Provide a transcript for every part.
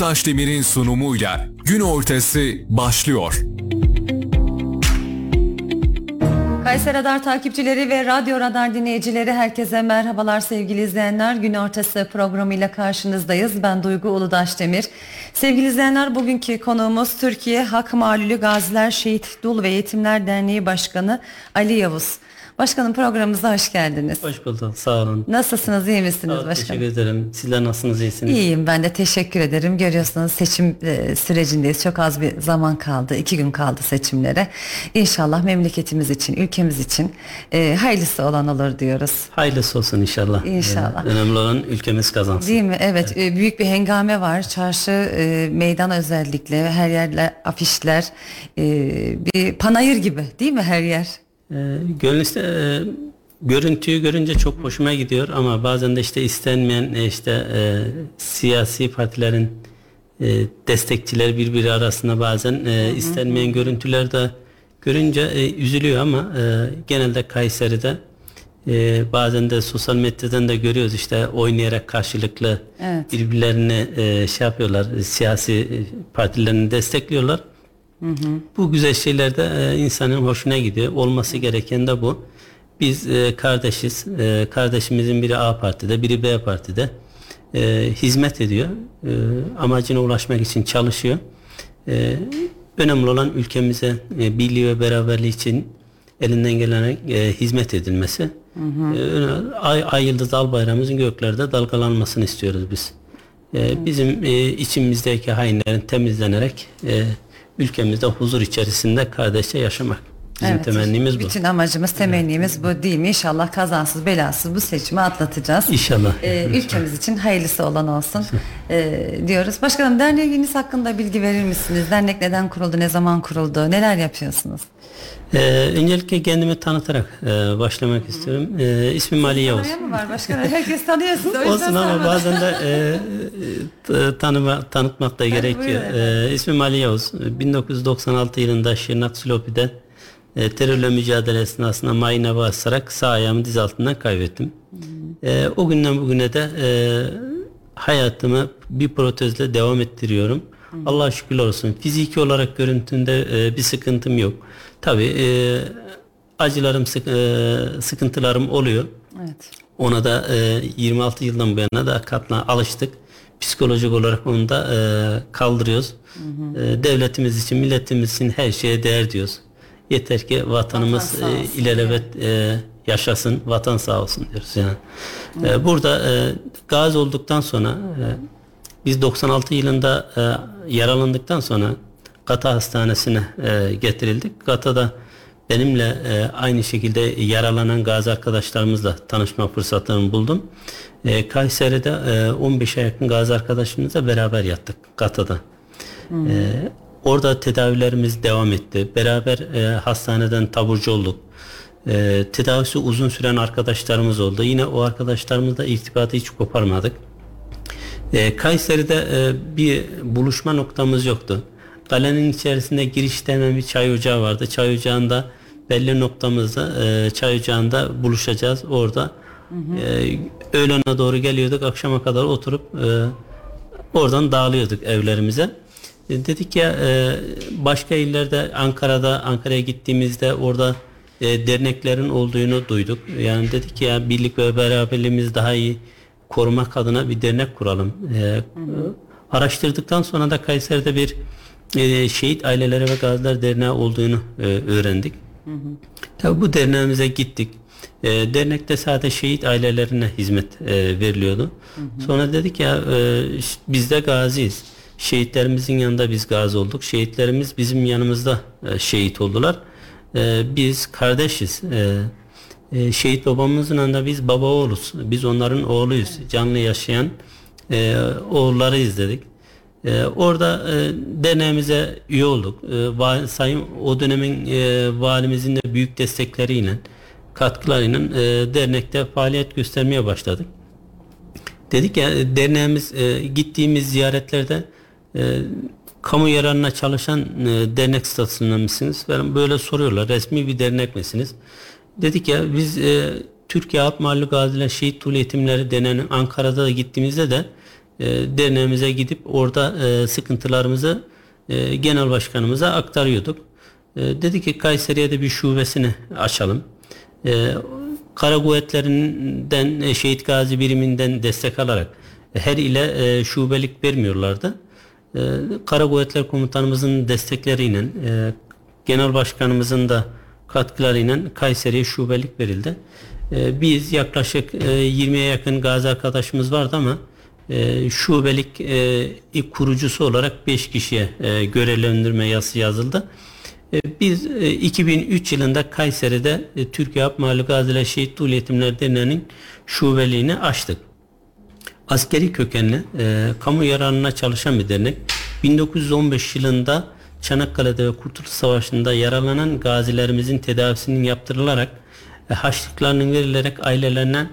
Uludaş Demir'in sunumuyla gün ortası başlıyor. Kayseri Radar takipçileri ve Radyo Radar dinleyicileri herkese merhabalar sevgili izleyenler. Gün ortası programıyla karşınızdayız. Ben Duygu Uludaş Demir. Sevgili izleyenler bugünkü konuğumuz Türkiye Hak Malulü Gaziler Şehit Dul ve Yetimler Derneği Başkanı Ali Yavuz. Başkanım programımıza hoş geldiniz. Hoş bulduk. Sağ olun. Nasılsınız? iyi misiniz Sağ ol, başkanım? Teşekkür ederim. Sizler nasılsınız? iyisiniz? İyiyim ben de teşekkür ederim. Görüyorsunuz seçim e, sürecindeyiz. Çok az bir zaman kaldı. iki gün kaldı seçimlere. İnşallah memleketimiz için, ülkemiz için e, hayırlısı olan olur diyoruz. Hayırlısı olsun inşallah. İnşallah. Ee, önemli olan ülkemiz kazansın. Değil mi? Evet, e, büyük bir hengame var. Çarşı, e, meydan özellikle her yerler afişler, e, bir panayır gibi değil mi her yer? Ee, gönül iste- e, görüntüyü görünce çok hoşuma gidiyor ama bazen de işte istenmeyen e, işte e, siyasi partilerin e, destekçiler birbiri arasında bazen e, istenmeyen görüntüler de görünce e, üzülüyor ama e, genelde Kayseri'de e, bazen de sosyal medyadan da görüyoruz işte oynayarak karşılıklı Evet. birbirlerini e, şey yapıyorlar siyasi e, partilerini destekliyorlar. Bu güzel şeyler de e, insanın hoşuna gidiyor. Olması gereken de bu. Biz e, kardeşiz. E, kardeşimizin biri A partide, biri B partide e, hizmet ediyor. E, amacına ulaşmak için çalışıyor. E, önemli olan ülkemize e, birliği ve beraberliği için elinden gelen e, hizmet edilmesi. E, öne- ay, ay yıldız al göklerde dalgalanmasını istiyoruz biz. E, bizim e, içimizdeki hainlerin temizlenerek e, ülkemizde huzur içerisinde kardeşçe yaşamak. Bizim Evet. temennimiz bu. Bütün amacımız, temennimiz bu değil mi? İnşallah kazansız belasız bu seçimi atlatacağız. İnşallah. E, ülkemiz için hayırlısı olan olsun e, diyoruz. Başkanım derneğiniz hakkında bilgi verir misiniz? Dernek neden kuruldu, ne zaman kuruldu, neler yapıyorsunuz? E, öncelikle kendimi tanıtarak e, başlamak istiyorum. E, ismim Ali Yavuz. Mı var başkanım? Herkes tanıyor sizi. o yüzden Olsun ama bazen de e, e, tanıma, tanıtmak da gerekiyor. buyurun E, ismim Ali Yavuz. 1996 yılında Şırnak Silopi'de e, terörle mücadele esnasında mayına basarak sağ ayağımı diz altından kaybettim. E, o günden bugüne de e, hayatımı bir protezle devam ettiriyorum. Allah'a şükürler olsun. Fiziki olarak görüntünde e, bir sıkıntım yok. Tabii e, acılarım, sık- e, sıkıntılarım oluyor. Evet. Ona da e, 26 yıldan bu yana da katla alıştık. Psikolojik olarak onu da e, kaldırıyoruz. E, devletimiz için, milletimiz için her şeye değer diyoruz. Yeter ki vatanımız Vatan e, ilelebet e, yaşasın, vatan sağ olsun diyoruz yani. E, burada e, gazi olduktan sonra e, biz 96 yılında e, yaralandıktan sonra Gata Hastanesi'ne e, getirildik. Gata'da benimle e, aynı şekilde yaralanan gazi arkadaşlarımızla tanışma fırsatını buldum. E, Kayseri'de e, 15'e yakın gazi arkadaşımızla beraber yattık Gata'da. E, orada tedavilerimiz devam etti. Beraber e, hastaneden taburcu olduk. E, tedavisi uzun süren arkadaşlarımız oldu. Yine o arkadaşlarımızla irtibatı hiç koparmadık. E, Kayseri'de e, bir buluşma noktamız yoktu. Kalenin içerisinde girişte hemen bir çay ocağı vardı. Çay ocağında belli noktamızda e, çay ocağında buluşacağız. Orada e, öğlene doğru geliyorduk. Akşama kadar oturup e, oradan dağılıyorduk evlerimize. E, dedik ya e, başka illerde Ankara'da Ankara'ya gittiğimizde orada e, derneklerin olduğunu duyduk. Yani dedik ya birlik ve beraberliğimizi daha iyi korumak adına bir dernek kuralım. Araştırdıktan sonra da Kayseri'de bir şehit aileleri ve gaziler derneği olduğunu öğrendik. Tabii bu derneğimize gittik. E, dernekte sadece şehit ailelerine hizmet e, veriliyordu. Sonra dedik ya e, biz de gaziyiz. Şehitlerimizin yanında biz gazi olduk. Şehitlerimiz bizim yanımızda e, şehit oldular. E, biz kardeşiz. E, e, şehit babamızın yanında biz baba oğluz. Biz onların oğluyuz. Canlı yaşayan e, oğulları izledik. E, orada e, derneğimize üye olduk. E, sayın o dönemin e, valimizin de büyük destekleriyle, katkılarıyla e, dernekte faaliyet göstermeye başladık. Dedik ya e, derneğimiz e, gittiğimiz ziyaretlerde e, kamu yararına çalışan e, dernek statüsünde misiniz? Falan böyle soruyorlar. Resmi bir dernek misiniz? Dedik ya biz e, Türkiye Halk Mahalli Gaziler Şehit Tuğlu Yetimleri denen Ankara'da da gittiğimizde de e, derneğimize gidip orada e, sıkıntılarımızı e, genel başkanımıza aktarıyorduk. E, dedi ki Kayseri'ye de bir şubesini açalım. E, Kara kuvvetlerinden e, şehit gazi biriminden destek alarak her ile e, şubelik vermiyorlardı. E, Kara Kuvvetler Komutanımızın destekleriyle e, Genel Başkanımızın da katkılarıyla Kayseri'ye şubelik verildi. E, biz yaklaşık e, 20'ye yakın gazi arkadaşımız vardı ama e, şubelik e, kurucusu olarak 5 kişiye e, görevlendirme yazısı yazıldı. E, biz e, 2003 yılında Kayseri'de e, Türkiye Harp Mahalli Gaziler Şehit Dul Yetimler Derneği'nin şubeliğini açtık. Askeri kökenli, e, kamu yararına çalışan bir dernek. 1915 yılında Çanakkale'de ve Kurtuluş Savaşı'nda yaralanan gazilerimizin tedavisinin yaptırılarak e, haçlıklarının verilerek ailelerine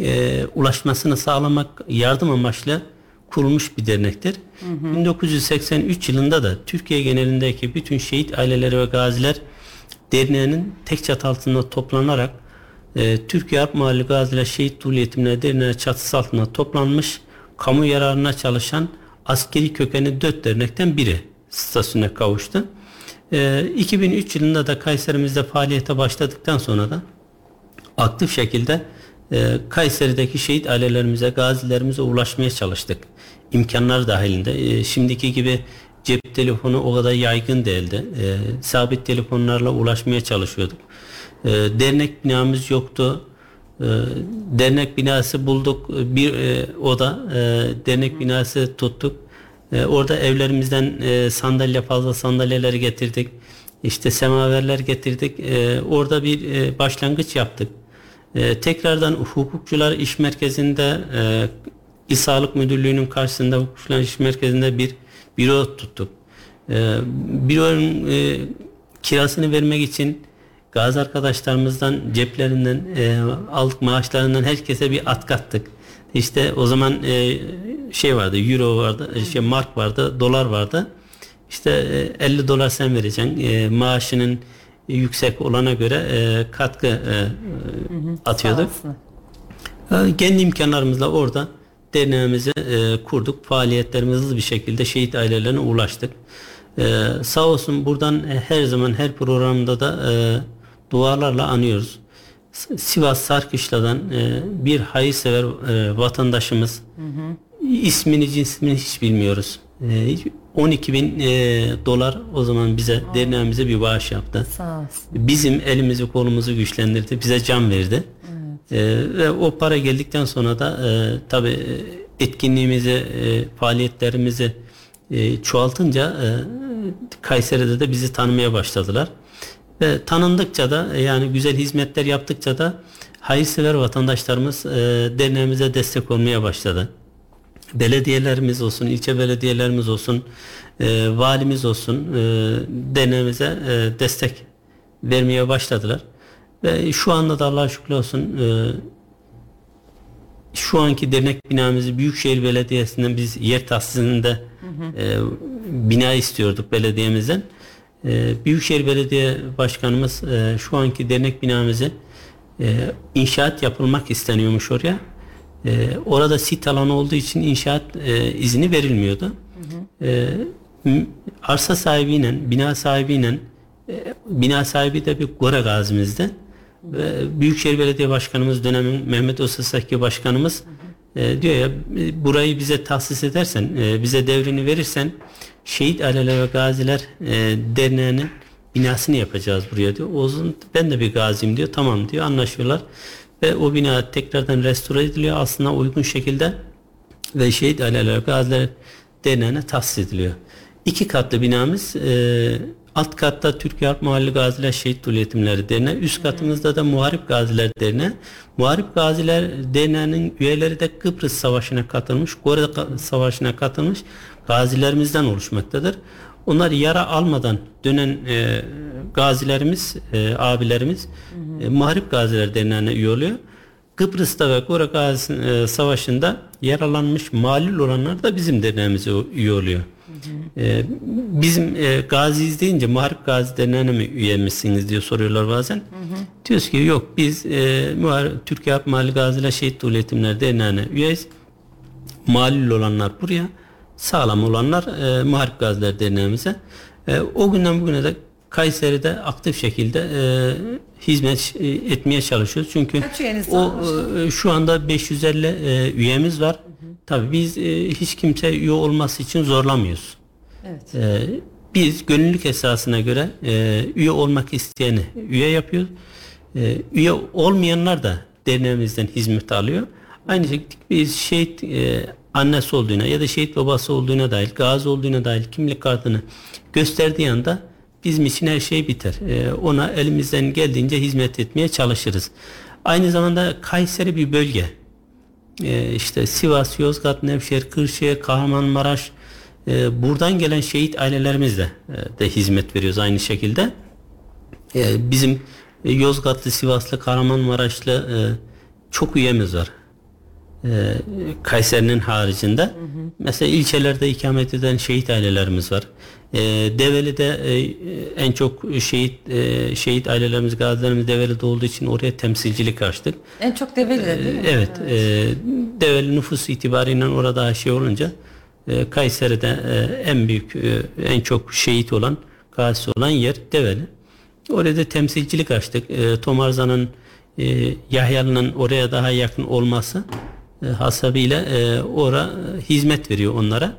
e, ulaşmasını sağlamak yardım amaçlı kurulmuş bir dernektir. Hı hı. 1983 yılında da Türkiye genelindeki bütün şehit aileleri ve gaziler derneğinin tek çatı altında toplanarak e, Türkiye Harp Mahalli Gaziler Şehit Dul Yetimler Derneği çatısı altında toplanmış kamu yararına çalışan askeri kökeni dört dernekten biri statüsüne kavuştu. E, 2003 yılında da Kayserimizde faaliyete başladıktan sonra da aktif şekilde e, Kayseri'deki şehit ailelerimize, gazilerimize ulaşmaya çalıştık. İmkanlar dahilinde. E, şimdiki gibi cep telefonu o kadar yaygın değildi. E, sabit telefonlarla ulaşmaya çalışıyorduk. E, dernek binamız yoktu. E, dernek binası bulduk. Bir e, oda e, dernek binası tuttuk. E, orada evlerimizden e, sandalye fazla sandalyeleri getirdik. İşte semaverler getirdik. E, orada bir e, başlangıç yaptık. E, tekrardan hukukçular iş merkezinde e, İl Sağlık Müdürlüğü'nün karşısında hukukçular iş merkezinde bir büro tuttuk. E, büronun e, kirasını vermek için gazi arkadaşlarımızdan ceplerinden e, aldık maaşlarından herkese bir at kattık. İşte o zaman e, şey vardı, euro vardı, şey mark vardı, dolar vardı. İşte e, 50 dolar sen vereceksin. E, maaşının yüksek olana göre e, katkı e, hı hı, atıyorduk. E, kendi imkanlarımızla orada derneğimizi e, kurduk. Faaliyetlerimizi hızlı bir şekilde şehit ailelerine ulaştık. E, sağ olsun buradan e, her zaman her programda da e, dualarla anıyoruz. Sivas Sarkışla'dan e, bir hayırsever e, vatandaşımız hı hı. ismini cinsini hiç bilmiyoruz. E, 12 bin e, dolar o zaman bize Aa. derneğimize bir bağış yaptı. Sağ olsun. Bizim elimizi kolumuzu güçlendirdi. Bize can verdi. Evet. E, ve o para geldikten sonra da e, tabi etkinliğimizi, e, faaliyetlerimizi e, çoğaltınca e, Kayseri'de de bizi tanımaya başladılar. Ve tanındıkça da e, yani güzel hizmetler yaptıkça da hayırsever vatandaşlarımız e, derneğimize destek olmaya başladı belediyelerimiz olsun, ilçe belediyelerimiz olsun, e, valimiz olsun e, denemize e, destek vermeye başladılar. Ve şu anda da Allah'a şükür olsun e, şu anki dernek binamızı Büyükşehir Belediyesi'nden biz yer tahsisinde E, bina istiyorduk belediyemizden. E, Büyükşehir Belediye Başkanımız e, şu anki dernek binamızı e, inşaat yapılmak isteniyormuş oraya. E, orada sit alanı olduğu için inşaat e, izni verilmiyordu. Hı hı. E, arsa sahibiyle, bina sahibiyle e, bina sahibi de bir Gora gazimizde. Ve Büyükşehir Belediye Başkanımız dönemin Mehmet Osasaki Başkanımız hı hı. E, diyor ya e, burayı bize tahsis edersen, e, bize devrini verirsen Şehit Aileler ve Gaziler e, Derneği'nin binasını yapacağız buraya diyor. Oğuz'un ben de bir gaziyim diyor. Tamam diyor. Anlaşıyorlar ve o bina tekrardan restore ediliyor aslında uygun şekilde ve şehit aileler gaziler derneğine tahsis ediliyor. İki katlı binamız e, alt katta Türkiye Harp Mahalli Gaziler Şehit Dul Yetimleri Derneği, üst katımızda da Muharip Gaziler Derneği. Muharip Gaziler Derneği'nin üyeleri de Kıbrıs Savaşı'na katılmış, Gore Savaşı'na katılmış gazilerimizden oluşmaktadır. Onlar yara almadan dönen e, gazilerimiz, e, abilerimiz hı hı. E, Mahrip Gaziler Derneği'ne üye oluyor. Kıbrıs'ta ve Kore Gazi e, Savaşı'nda yaralanmış malul olanlar da bizim derneğimize üye oluyor. Hı hı. E, bizim e, gaziyiz deyince Mahrip Gazi Derneği'ne mi üye misiniz diye soruyorlar bazen. Hı hı. Diyoruz ki yok biz e, Türkiye Mahalli Gaziler Şehit Dul Yetimler Derneği'ne üyeyiz. malul olanlar buraya, sağlam olanlar e, Muharip Gaziler Derneğimize. E, o günden bugüne de Kayseri'de aktif şekilde e, hizmet e, etmeye çalışıyoruz. Çünkü o e, şu anda 550 e, üyemiz var. Tabii biz e, hiç kimse üye olması için zorlamıyoruz. Evet. Ee, biz gönüllülük esasına göre e, üye olmak isteyeni üye yapıyoruz. Ee, üye olmayanlar da derneğimizden hizmet alıyor. Aynı şekilde biz şehit e, annesi olduğuna ya da şehit babası olduğuna dair, gazi olduğuna dair kimlik kartını gösterdiği anda bizim için her şey biter. Ee, ona elimizden geldiğince hizmet etmeye çalışırız. Aynı zamanda Kayseri bir bölge. Ee, işte Sivas, Yozgat, Nevşehir, Kırşehir, Kahramanmaraş e, buradan gelen şehit ailelerimizle e, de hizmet veriyoruz aynı şekilde. E, bizim e, Yozgatlı, Sivaslı, Kahramanmaraşlı e, çok üyemiz var. E, Kayseri'nin haricinde. Mesela ilçelerde ikamet eden şehit ailelerimiz var. E, Develi'de e, en çok şehit e, şehit ailelerimiz, gazilerimiz Develi'de olduğu için oraya temsilcilik açtık. En çok Develi'de değil mi? Evet, e, Develi nüfus itibariyle orada şey olunca e, Kayseri'de e, en büyük, e, en çok şehit olan, gazisi olan yer Develi. Orada temsilcilik açtık. E, Tomarza'nın, e, Yahyalı'nın oraya daha yakın olması e, hasabıyla e, ora e, hizmet veriyor onlara.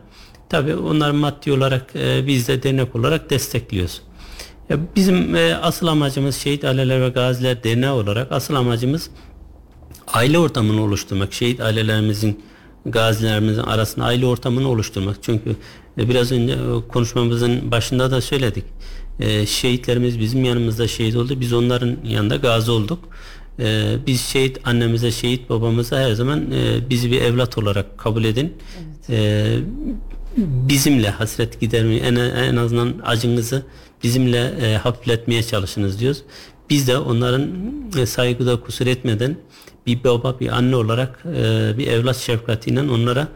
Tabii onlar maddi olarak e, biz de dernek olarak destekliyoruz. Ya bizim e, asıl amacımız Şehit Aileler ve Gaziler Derneği olarak asıl amacımız aile ortamını oluşturmak. Şehit ailelerimizin, gazilerimizin arasında aile ortamını oluşturmak. Çünkü e, biraz önce e, konuşmamızın başında da söyledik. E, şehitlerimiz bizim yanımızda şehit oldu. Biz onların yanında gazi olduk. E, biz şehit annemize, şehit babamıza her zaman e, bizi bir evlat olarak kabul edin. E, bizimle hasret gidermeyi en, en azından acınızı bizimle e, hafifletmeye çalışınız diyoruz. Biz de onların e, saygıda kusur etmeden bir baba bir anne olarak e, bir evlat şefkatiyle onlara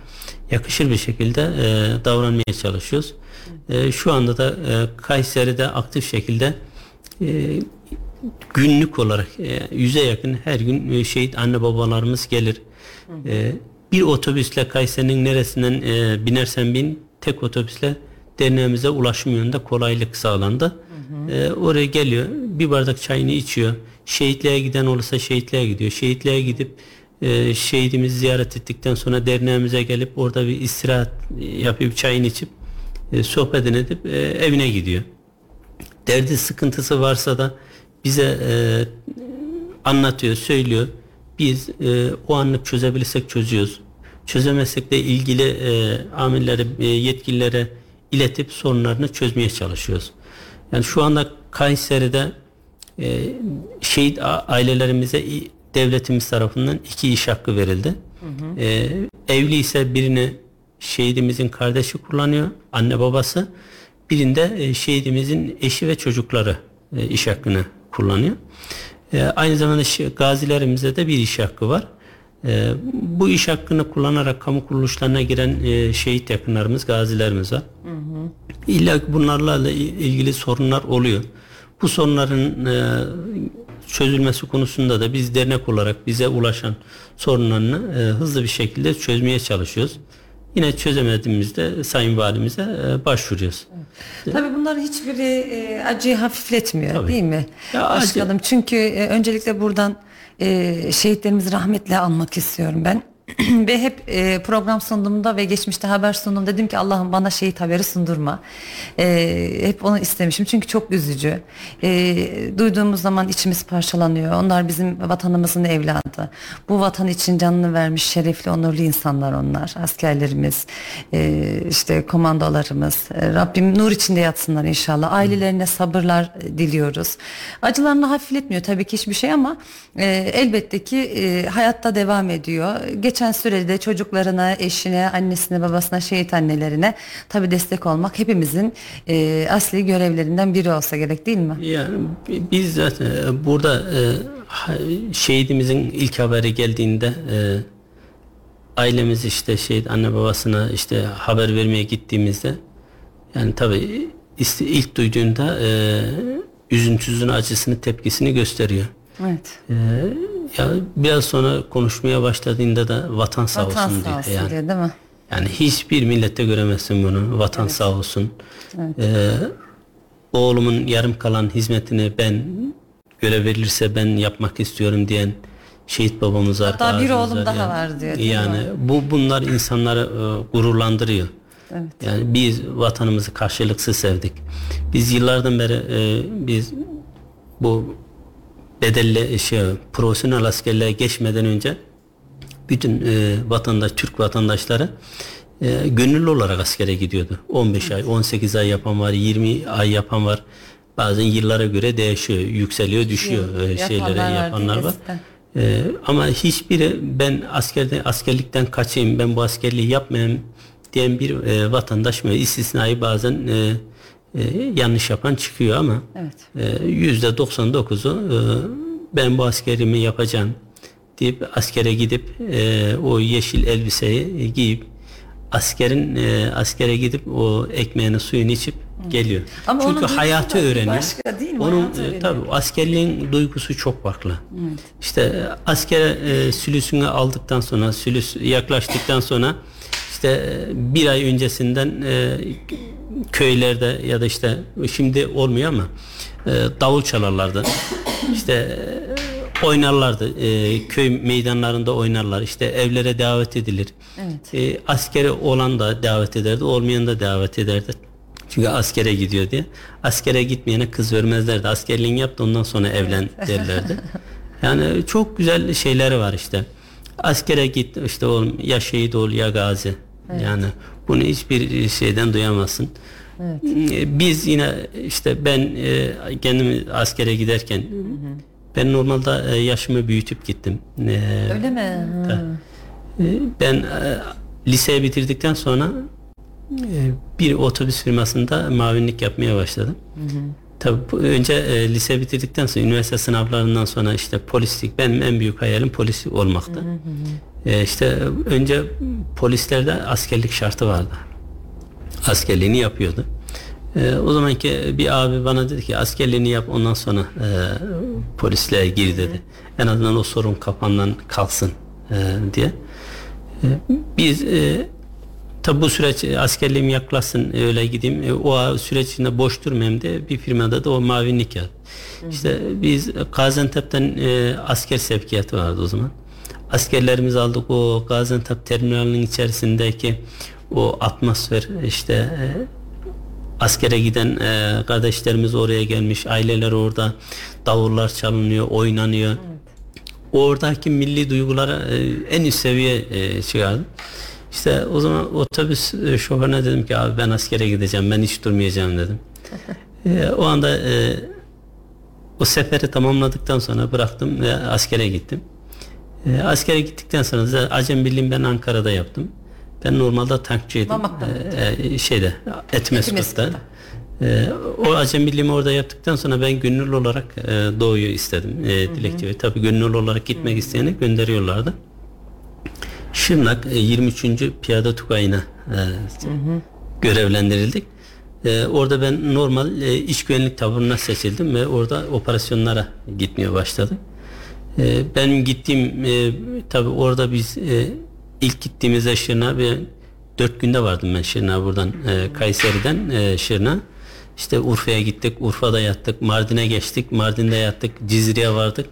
yakışır bir şekilde e, davranmaya çalışıyoruz. E, şu anda da e, Kayseri'de aktif şekilde e, günlük olarak e, yüze yakın her gün e, şehit anne babalarımız gelir. E, bir otobüsle Kayseri'nin neresinden binersen bin tek otobüsle derneğimize ulaşım yönünde kolaylık sağlandı. E, oraya geliyor bir bardak çayını içiyor. Şehitliğe giden olursa şehitliğe gidiyor. Şehitliğe gidip e, şehidimizi ziyaret ettikten sonra derneğimize gelip orada bir istirahat yapıp çayını içip e, sohbetini edip e, evine gidiyor. Derdi sıkıntısı varsa da bize e, anlatıyor, söylüyor. Biz e, o anlık çözebilirsek çözüyoruz. Çözemezsek de ilgili e, amirlere, e, yetkililere iletip sorunlarını çözmeye çalışıyoruz. Yani şu anda Kayseri'de e, şehit ailelerimize devletimiz tarafından iki iş hakkı verildi. E, evli ise birini şehidimizin kardeşi kullanıyor, anne babası. Birinde e, şehidimizin eşi ve çocukları e, iş hakkını kullanıyor. E, aynı zamanda gazilerimize de bir iş hakkı var. E, bu iş hakkını kullanarak kamu kuruluşlarına giren e, şehit yakınlarımız, gazilerimiz var. İlla ki bunlarla ilgili sorunlar oluyor. Bu sorunların e, çözülmesi konusunda da biz dernek olarak bize ulaşan sorunlarını e, hızlı bir şekilde çözmeye çalışıyoruz. Yine çözemediğimizde Sayın Valimize e, başvuruyoruz. Tabii bunların hiçbiri e, acıyı hafifletmiyor Tabii. değil mi? Ya acı- Başkanım çünkü e, öncelikle buradan şehitlerimizi rahmetle anmak istiyorum ben. ve hep e, program sunduğumda ve geçmişte haber sunduğumda dedim ki Allah'ım bana şehit haberi sundurma. E, hep onu istemişim çünkü çok üzücü. E, duyduğumuz zaman içimiz parçalanıyor. Onlar bizim vatanımızın evladı. Bu vatan için canını vermiş şerefli, onurlu insanlar onlar. Askerlerimiz, e, işte komandolarımız. E, Rabbim nur içinde yatsınlar inşallah. Ailelerine sabırlar diliyoruz. Acılarını hafifletmiyor tabii ki hiçbir şey ama e, elbette ki e, hayatta devam ediyor. Geçen sürede çocuklarına, eşine, annesine, babasına, şehit annelerine tabii destek olmak hepimizin e, asli görevlerinden biri olsa gerek değil mi? Yani bi- biz zaten e, burada e, şehidimizin ilk haberi geldiğinde e, ailemiz işte şehit anne babasına işte haber vermeye gittiğimizde yani tabii ist- ilk duyduğunda e, üzüntüsünün acısını tepkisini gösteriyor. Evet. E, Ya biraz sonra konuşmaya başladığında da vatan sağ Vatan olsun sağ olsun Yani, diyor değil mi? yani hiçbir millette göremezsin bunu. Vatan sağ olsun. Ee, oğlumun yarım kalan hizmetini ben görev verilirse ben yapmak istiyorum diyen şehit babamız var. Hatta bir oğlum daha yani. var diyor, Yani bu bunlar insanları e, gururlandırıyor. Evet. Yani biz vatanımızı karşılıksız sevdik. Biz yıllardan beri e, biz bu bedelli şey profesyonel askerliğe geçmeden önce bütün e, vatandaş Türk vatandaşları e, gönüllü olarak askere gidiyordu. 15 ay, 18 ay yapan var, 20 ay yapan var. Bazen yıllara göre değişiyor, yükseliyor, düşüyor e, şeylere yapanlar var. E, ama hiçbiri ben askerde askerlikten kaçayım, ben bu askerliği yapmayayım diyen bir e, vatandaş mı? İstisnai bazen e, e, yanlış yapan çıkıyor ama Evet. e, yüzde 99'u e, ben bu askerimi yapacağım deyip askere gidip e, o yeşil elbiseyi giyip askerin e, askere gidip o ekmeğini suyunu içip geliyor. Ama Çünkü hayatı öğreniyor. başka değil mi? Onun Hayatı e, tabii askerliğin duygusu çok farklı. İşte e, askere e, sülüsünü aldıktan sonra sülüs yaklaştıktan sonra işte e, bir ay öncesinden e, köylerde ya da işte şimdi olmuyor ama e, davul çalarlardı. İşte e, oynarlardı. E, köy meydanlarında oynarlar. İşte evlere davet edilir. E, askeri olan da davet ederdi, olmayan da davet ederdi. Çünkü askere gidiyor diye. Askere gitmeyene kız vermezlerdi. Askerliğini yaptı ondan sonra evlen derlerdi. Yani çok güzel şeyleri var işte. Askere git işte oğlum ya şehit ol ya gazi. Yani bunu hiçbir şeyden duyamazsın. E, Biz yine işte ben e, kendim askere giderken ben normalde e, yaşımı büyütüp gittim. E, Öyle mi? E, Ben e, liseyi bitirdikten sonra e, bir otobüs firmasında mavinlik yapmaya başladım. Tabii önce e, lise bitirdikten sonra üniversite sınavlarından sonra işte polislik benim en büyük hayalim polislik olmaktı. E, işte önce polislerde askerlik şartı vardı. Askerliğini yapıyordu. E, o zamanki bir abi bana dedi ki askerliğini yap ondan sonra e, polisliğe gir dedi. En azından o sorun kafandan kalsın e, diye. E, Biz e, tabi bu süreç e, askerliğim yaklaşsın e, öyle gideyim. E, o süreç içinde boş durmayayım diye bir firmada da o mavinlik yaptım. İşte biz Gaziantep'ten e, asker sevkiyatı vardı o zaman. Askerlerimizi aldık o Gaziantep terminalinin içerisindeki o atmosfer işte e, askere giden e, kardeşlerimiz oraya gelmiş, aileler orada, davullar çalınıyor, oynanıyor. Oradaki milli duygulara e, en üst seviye e, çıkardı. İşte o zaman otobüs e, şoförüne dedim ki abi ben askere gideceğim, ben hiç durmayacağım dedim. E, o anda e, o seferi tamamladıktan sonra bıraktım ve askere gittim. E, askere gittikten sonra da Acem Birliği'ni ben Ankara'da yaptım. Ben normalde tankçıydım. Mamak'ta? E, e, şeyde. Etimeskut'ta. E, o Acem Birliği'mi orada yaptıktan sonra ben gönüllü olarak e, Doğu'yu istedim. E, dilekçe. Tabii gönüllü olarak gitmek isteyeni gönderiyorlardı. Şırnak e, 23. Piyade Tugayı'na e, görevlendirildik. E, orada ben normal e, iş güvenlik taburuna seçildim ve orada operasyonlara gitmeye başladım. E, benim gittiğim e, tabi orada biz e, ilk gittiğimizde Şırnak'a bir dört günde vardım ben Şırnak'a buradan e, Kayseri'den e, Şırnak'a. İşte Urfa'ya gittik, Urfa'da yattık, Mardin'e geçtik, Mardin'de yattık, Cizre'ye vardık.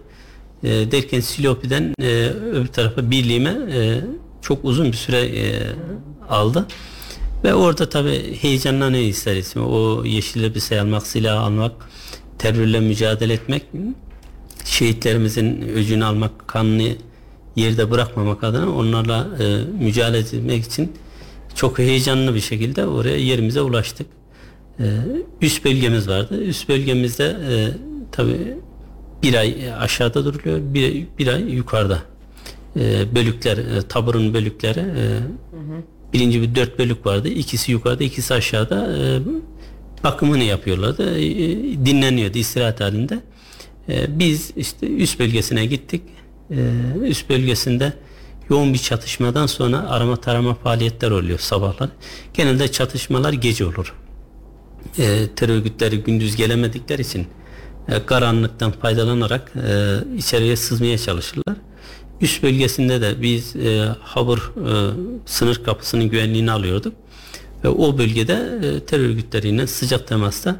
E, derken Silopi'den e, öbür tarafa birliğime e, çok uzun bir süre e, aldı. Ve orada tabi heyecanlanıyor ister ismi. O yeşil elbise almak, silah almak, terörle mücadele etmek, şehitlerimizin öcünü almak, kanını yerde bırakmamak adına onlarla e, mücadele etmek için çok heyecanlı bir şekilde oraya yerimize ulaştık. E, üst bölgemiz vardı. Üst bölgemizde e, tabi bir ay aşağıda duruluyor, bir, bir ay yukarıda. E, bölükler, e, taburun bölükleri e, birinci bir dört bölük vardı. İkisi yukarıda, ikisi aşağıda e, bakımını yapıyorlardı. E, dinleniyordu istirahat halinde. E, biz işte üst bölgesine gittik. E, üst bölgesinde yoğun bir çatışmadan sonra arama tarama faaliyetler oluyor sabahlar. Genelde çatışmalar gece olur. E, terör örgütleri gündüz gelemedikleri için e, karanlıktan faydalanarak e, içeriye sızmaya çalışırlar. Üst bölgesinde de biz e, Habur e, sınır kapısının güvenliğini alıyorduk. Ve o bölgede e, terör örgütleriyle sıcak temasta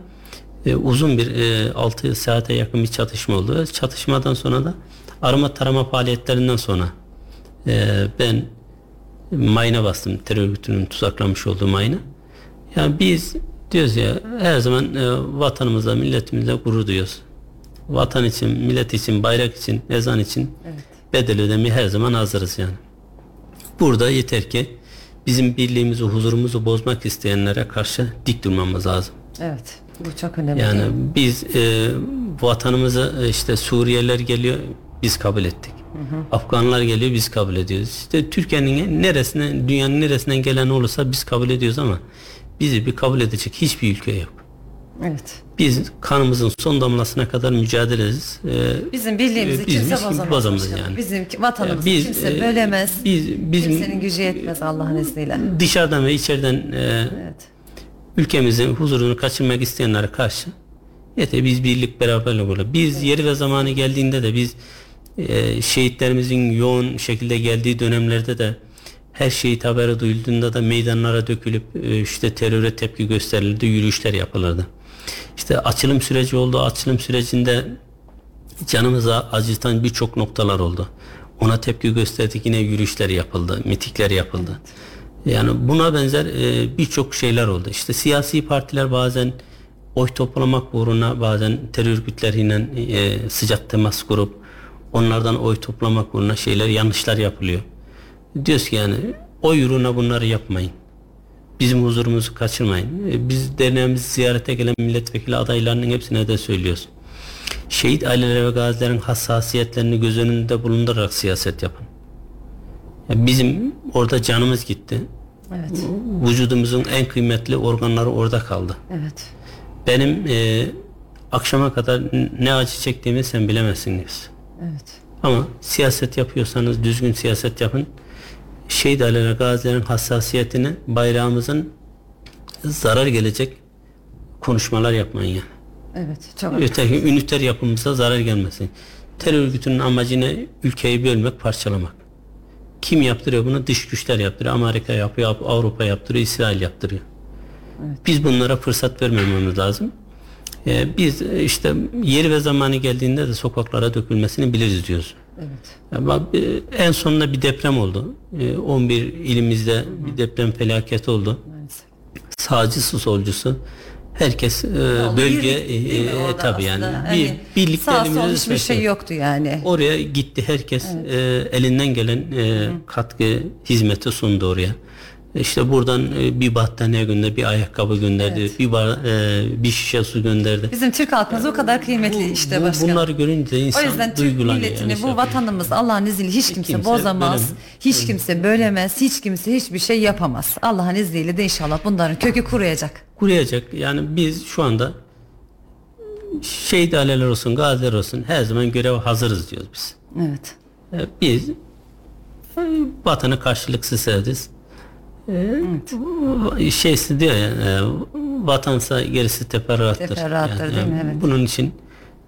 e, uzun bir e, 6 saate yakın bir çatışma oldu. Çatışmadan sonra da arama tarama faaliyetlerinden sonra e, ben mayına bastım terör örgütünün tuzaklamış olduğu mayına. Yani biz diyoruz ya her zaman e, vatanımızla milletimizle gurur duyuyoruz. Vatan için, millet için, bayrak için, ezan için Evet. bedel ödemeye her zaman hazırız yani. Burada yeter ki bizim birliğimizi, huzurumuzu bozmak isteyenlere karşı dik durmamız lazım. Evet. Bu çok önemli. Yani biz e, vatanımızı e, işte Suriyeliler geliyor biz kabul ettik. Afganlar geliyor biz kabul ediyoruz. İşte Türkiye'nin neresine dünyanın neresinden gelen olursa biz kabul ediyoruz ama bizi bir kabul edecek hiçbir ülke yok. Evet. Biz kanımızın son damlasına kadar mücadele ederiz. E, Bizim birliğimizi e, biz- kimse bozamaz. bozamaz yani. Bizim vatanımızı biz, kimse e, bölemez. Biz bizim Kimsenin gücü yetmez Allah'ın izniyle. dışarıdan ve içeriden e, Evet. ülkemizin huzurunu kaçırmak isteyenlere karşı yeter biz birlik beraberlik olur. Biz yeri ve zamanı geldiğinde de biz e, şehitlerimizin yoğun şekilde geldiği dönemlerde de her şehit haberi duyulduğunda da meydanlara dökülüp e, işte teröre tepki gösterilirdi, yürüyüşler yapılırdı. İşte açılım süreci oldu. Açılım sürecinde canımıza acıtan birçok noktalar oldu. Ona tepki gösterdik yine yürüyüşler yapıldı, mitikler yapıldı. Yani buna benzer e, birçok şeyler oldu. İşte siyasi partiler bazen oy toplamak uğruna bazen terör örgütleriyle e, sıcak temas kurup onlardan oy toplamak uğruna şeyler yanlışlar yapılıyor. Diyoruz ki yani oy uğruna bunları yapmayın. Bizim huzurumuzu kaçırmayın. E, Biz derneğimizi ziyarete gelen milletvekili adaylarının hepsine de söylüyoruz. Şehit aileleri ve gazilerin hassasiyetlerini göz önünde bulundurarak siyaset yapın. Ya Bizim orada canımız gitti. Evet. Vücudumuzun en kıymetli organları orada kaldı. Evet. Benim e, akşama kadar ne acı çektiğimi sen bilemezsin. Evet. Ama siyaset yapıyorsanız düzgün siyaset yapın. Şehit aileleri gazilerin hassasiyetini bayrağımızın zarar gelecek konuşmalar yapmayın yani. Evet. Çok. Öteki üniter yapımıza zarar gelmesin. Terör örgütünün amacı ne? Ülkeyi bölmek, parçalamak. Kim yaptırıyor bunu? Dış güçler yaptırıyor. Amerika yapıyor, Avrupa yaptırıyor, İsrail yaptırıyor. Biz bunlara fırsat vermememiz lazım. Ee, biz e, işte yeri ve zamanı geldiğinde de sokaklara dökülmesini biliriz diyoruz. Evet. Bak, e, en sonunda bir deprem oldu. E, 11 ilimizde bir deprem felaketi oldu. Maalesef. Sağcısı solcusu herkes e, bölge e, orada tabii yani bir Hani sol hiçbir resmen- şey yoktu yani. Oraya gitti herkes e, elinden gelen e, katkı hizmeti sundu oraya. İşte buradan e, bir battaniye gönderdi, bir ayakkabı gönderdi, bir bar, e, bir şişe su gönderdi. Bizim Türk halkımız o kadar kıymetli işte Bu- başkanım. bunları görünce insan O yüzden Türk duygulanıyor. milletini, yani bu şey vatanımız Allah'ın izniyle hiç kimse, Kimse bozamaz, bölemez. hiç kimse bölemez, hiç kimse hiçbir şey yapamaz. Allah'ın izniyle de inşallah bunların kökü kuruyacak. kuruyacak. Yani biz şu anda şehit aileler olsun, gaziler olsun her zaman görev hazırız diyoruz biz. Evet. E, Biz vatanı karşılıksız severiz. E, Şeysi diyor ya e, vatansa gerisi teferruattır. Teferruattır değil mi? Evet. Bunun için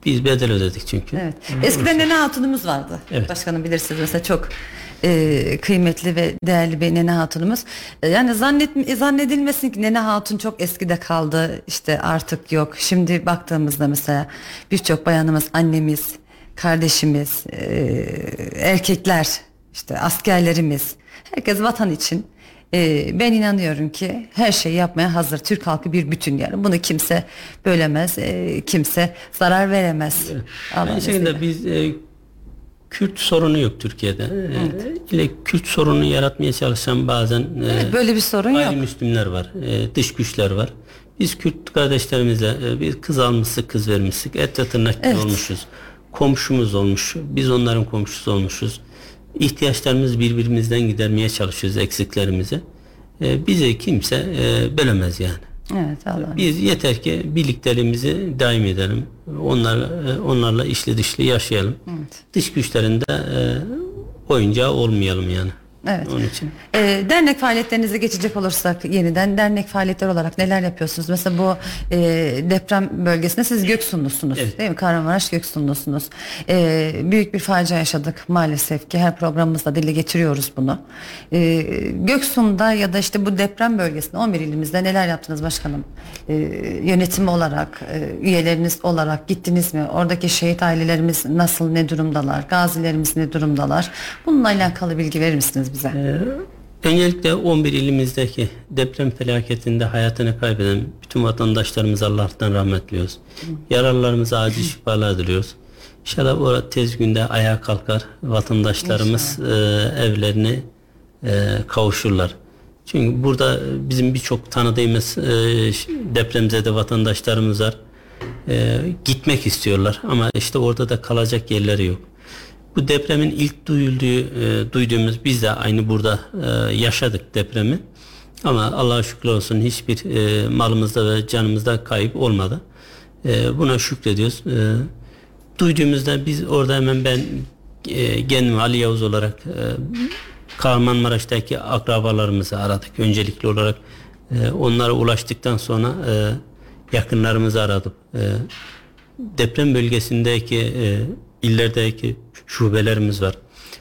biz bedel ödedik çünkü. Evet. Eskiden nene hatunumuz vardı. Evet. Başkanım bilirsiniz mesela çok e, kıymetli ve değerli bir nene hatunumuz. E, yani zannet, zannedilmesin ki nene hatun çok eskide kaldı. İşte artık yok. Şimdi baktığımızda mesela birçok bayanımız, annemiz, kardeşimiz, e, erkekler, işte askerlerimiz, herkes vatan için e, ben inanıyorum ki her şeyi yapmaya hazır. Türk halkı bir bütün yani. Bunu kimse bölemez, e, kimse zarar veremez. Aynı şekilde biz e, Kürt sorunu yok Türkiye'de. E, ile Kürt sorunu yaratmaya çalışan bazen e, Böyle bir sorun yok. Gayrimüslimler var, e, dış güçler var. Biz Kürt kardeşlerimizle e, bir kız almıştık, kız vermiştik, et ve tırnak Evet. olmuşuz. Komşumuz olmuş, biz onların komşusu olmuşuz. İhtiyaçlarımızı birbirimizden gidermeye çalışıyoruz eksiklerimizi. E, bize kimse e, bölemez yani. Evet Allah'ın Biz yeter ki birlikteliğimizi daim edelim. Onlar e, onlarla işli dışlı yaşayalım. Evet. Dış güçlerinde e, oyuncağı olmayalım yani. Evet. Onun için. E, dernek faaliyetlerinize geçecek olursak yeniden dernek faaliyetler olarak neler yapıyorsunuz? Mesela bu e, deprem bölgesinde siz Göksunlusunuz Evet. değil mi? Kahramanmaraş Göksunlusunuz. E, büyük bir facia yaşadık maalesef ki her programımızda dile getiriyoruz bunu. E, Göksun'da ya da işte bu deprem bölgesinde 11 ilimizde neler yaptınız başkanım? E, yönetim olarak, e, üyeleriniz olarak gittiniz mi? Oradaki şehit ailelerimiz nasıl, ne durumdalar? Gazilerimiz ne durumdalar? Bununla alakalı bilgi verir misiniz bize? Öncelikle 11 ilimizdeki deprem felaketinde hayatını kaybeden bütün vatandaşlarımıza Allah'tan rahmet diliyoruz. Yaralılarımıza acil şifalar diliyoruz. İnşallah o tez günde ayağa kalkar vatandaşlarımız e, evlerine e, kavuşurlar. Çünkü burada bizim birçok tanıdığımız e, depremzede vatandaşlarımız var. E, gitmek istiyorlar ama işte orada da kalacak yerleri yok. Bu depremin ilk duyulduğu, e, duyduğumuz biz de aynı burada e, yaşadık depremi. Ama Allah'a şükür olsun hiçbir e, malımızda ve canımızda kayıp olmadı. E, buna şükrediyoruz. E, duyduğumuzda biz orada hemen ben e, kendim Ali Yavuz olarak e, Kahramanmaraş'taki akrabalarımızı aradık. Öncelikli olarak e, onlara ulaştıktan sonra e, yakınlarımızı aradık. E, deprem bölgesindeki e, illerdeki şubelerimiz var.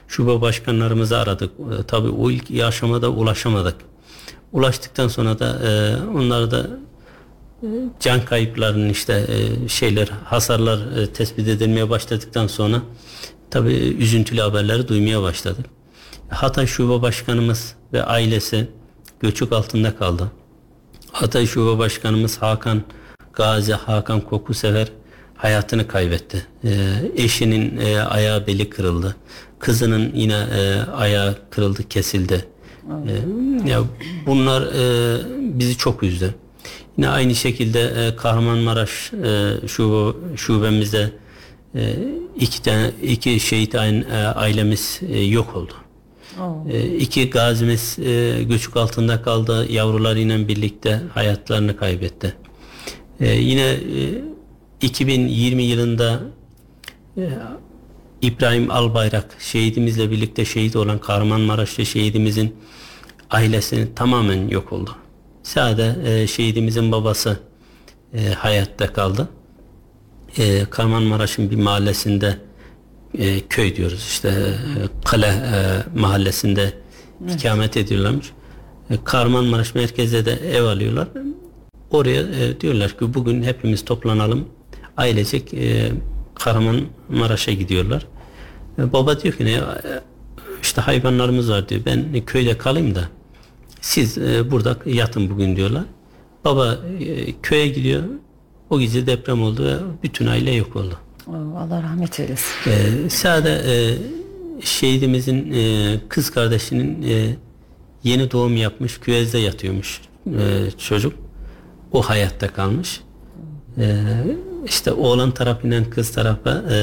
Şube başkanlarımızı aradık. E, tabii o ilk aşamada ulaşamadık. Ulaştıktan sonra da e, onları da e, can kayıplarının işte e, şeyler hasarlar e, tespit edilmeye başladıktan sonra tabii üzüntülü haberleri duymaya başladık. Hatay Şube Başkanımız ve ailesi göçük altında kaldı. Hatay Şube Başkanımız Hakan Gazi Hakan Kokusever hayatını kaybetti. Ee, eşinin e, ayağı beli kırıldı. Kızının yine e, ayağı kırıldı, kesildi. Ee, ya bunlar e, bizi çok üzdü. Yine aynı şekilde e, Kahramanmaraş e, şube, şubemizde e, iki tane iki şehit e, ailemiz e, yok oldu. E, iki gazimiz e, göçük altında kaldı. Yavrularıyla birlikte hayatlarını kaybetti. E, yine e, 2020 yılında e, İbrahim Albayrak şehidimizle birlikte şehit olan Kahramanmaraş'ta şehidimizin ailesinin tamamen yok oldu. Sadece e, şehidimizin babası e, hayatta kaldı. Kahramanmaraş'ın bir mahallesinde köy diyoruz işte Kale mahallesinde ikamet ediyorlarmış. Kahramanmaraş merkezde de ev alıyorlar. Oraya diyorlar ki bugün hepimiz toplanalım. Ailecek e, Kahramanmaraş'a gidiyorlar. E, baba diyor ki ne e, işte hayvanlarımız var diyor. Ben köyde kalayım da siz e, burada yatın bugün diyorlar. Baba e, köye gidiyor. O gece deprem oldu ve bütün aile yok oldu. Allah rahmet eylesin. Ee, sade e, şehidimizin e, kız kardeşinin e, yeni doğum yapmış küvezde yatıyormuş e, çocuk. O hayatta kalmış. E, işte oğlan tarafıyla kız tarafı e,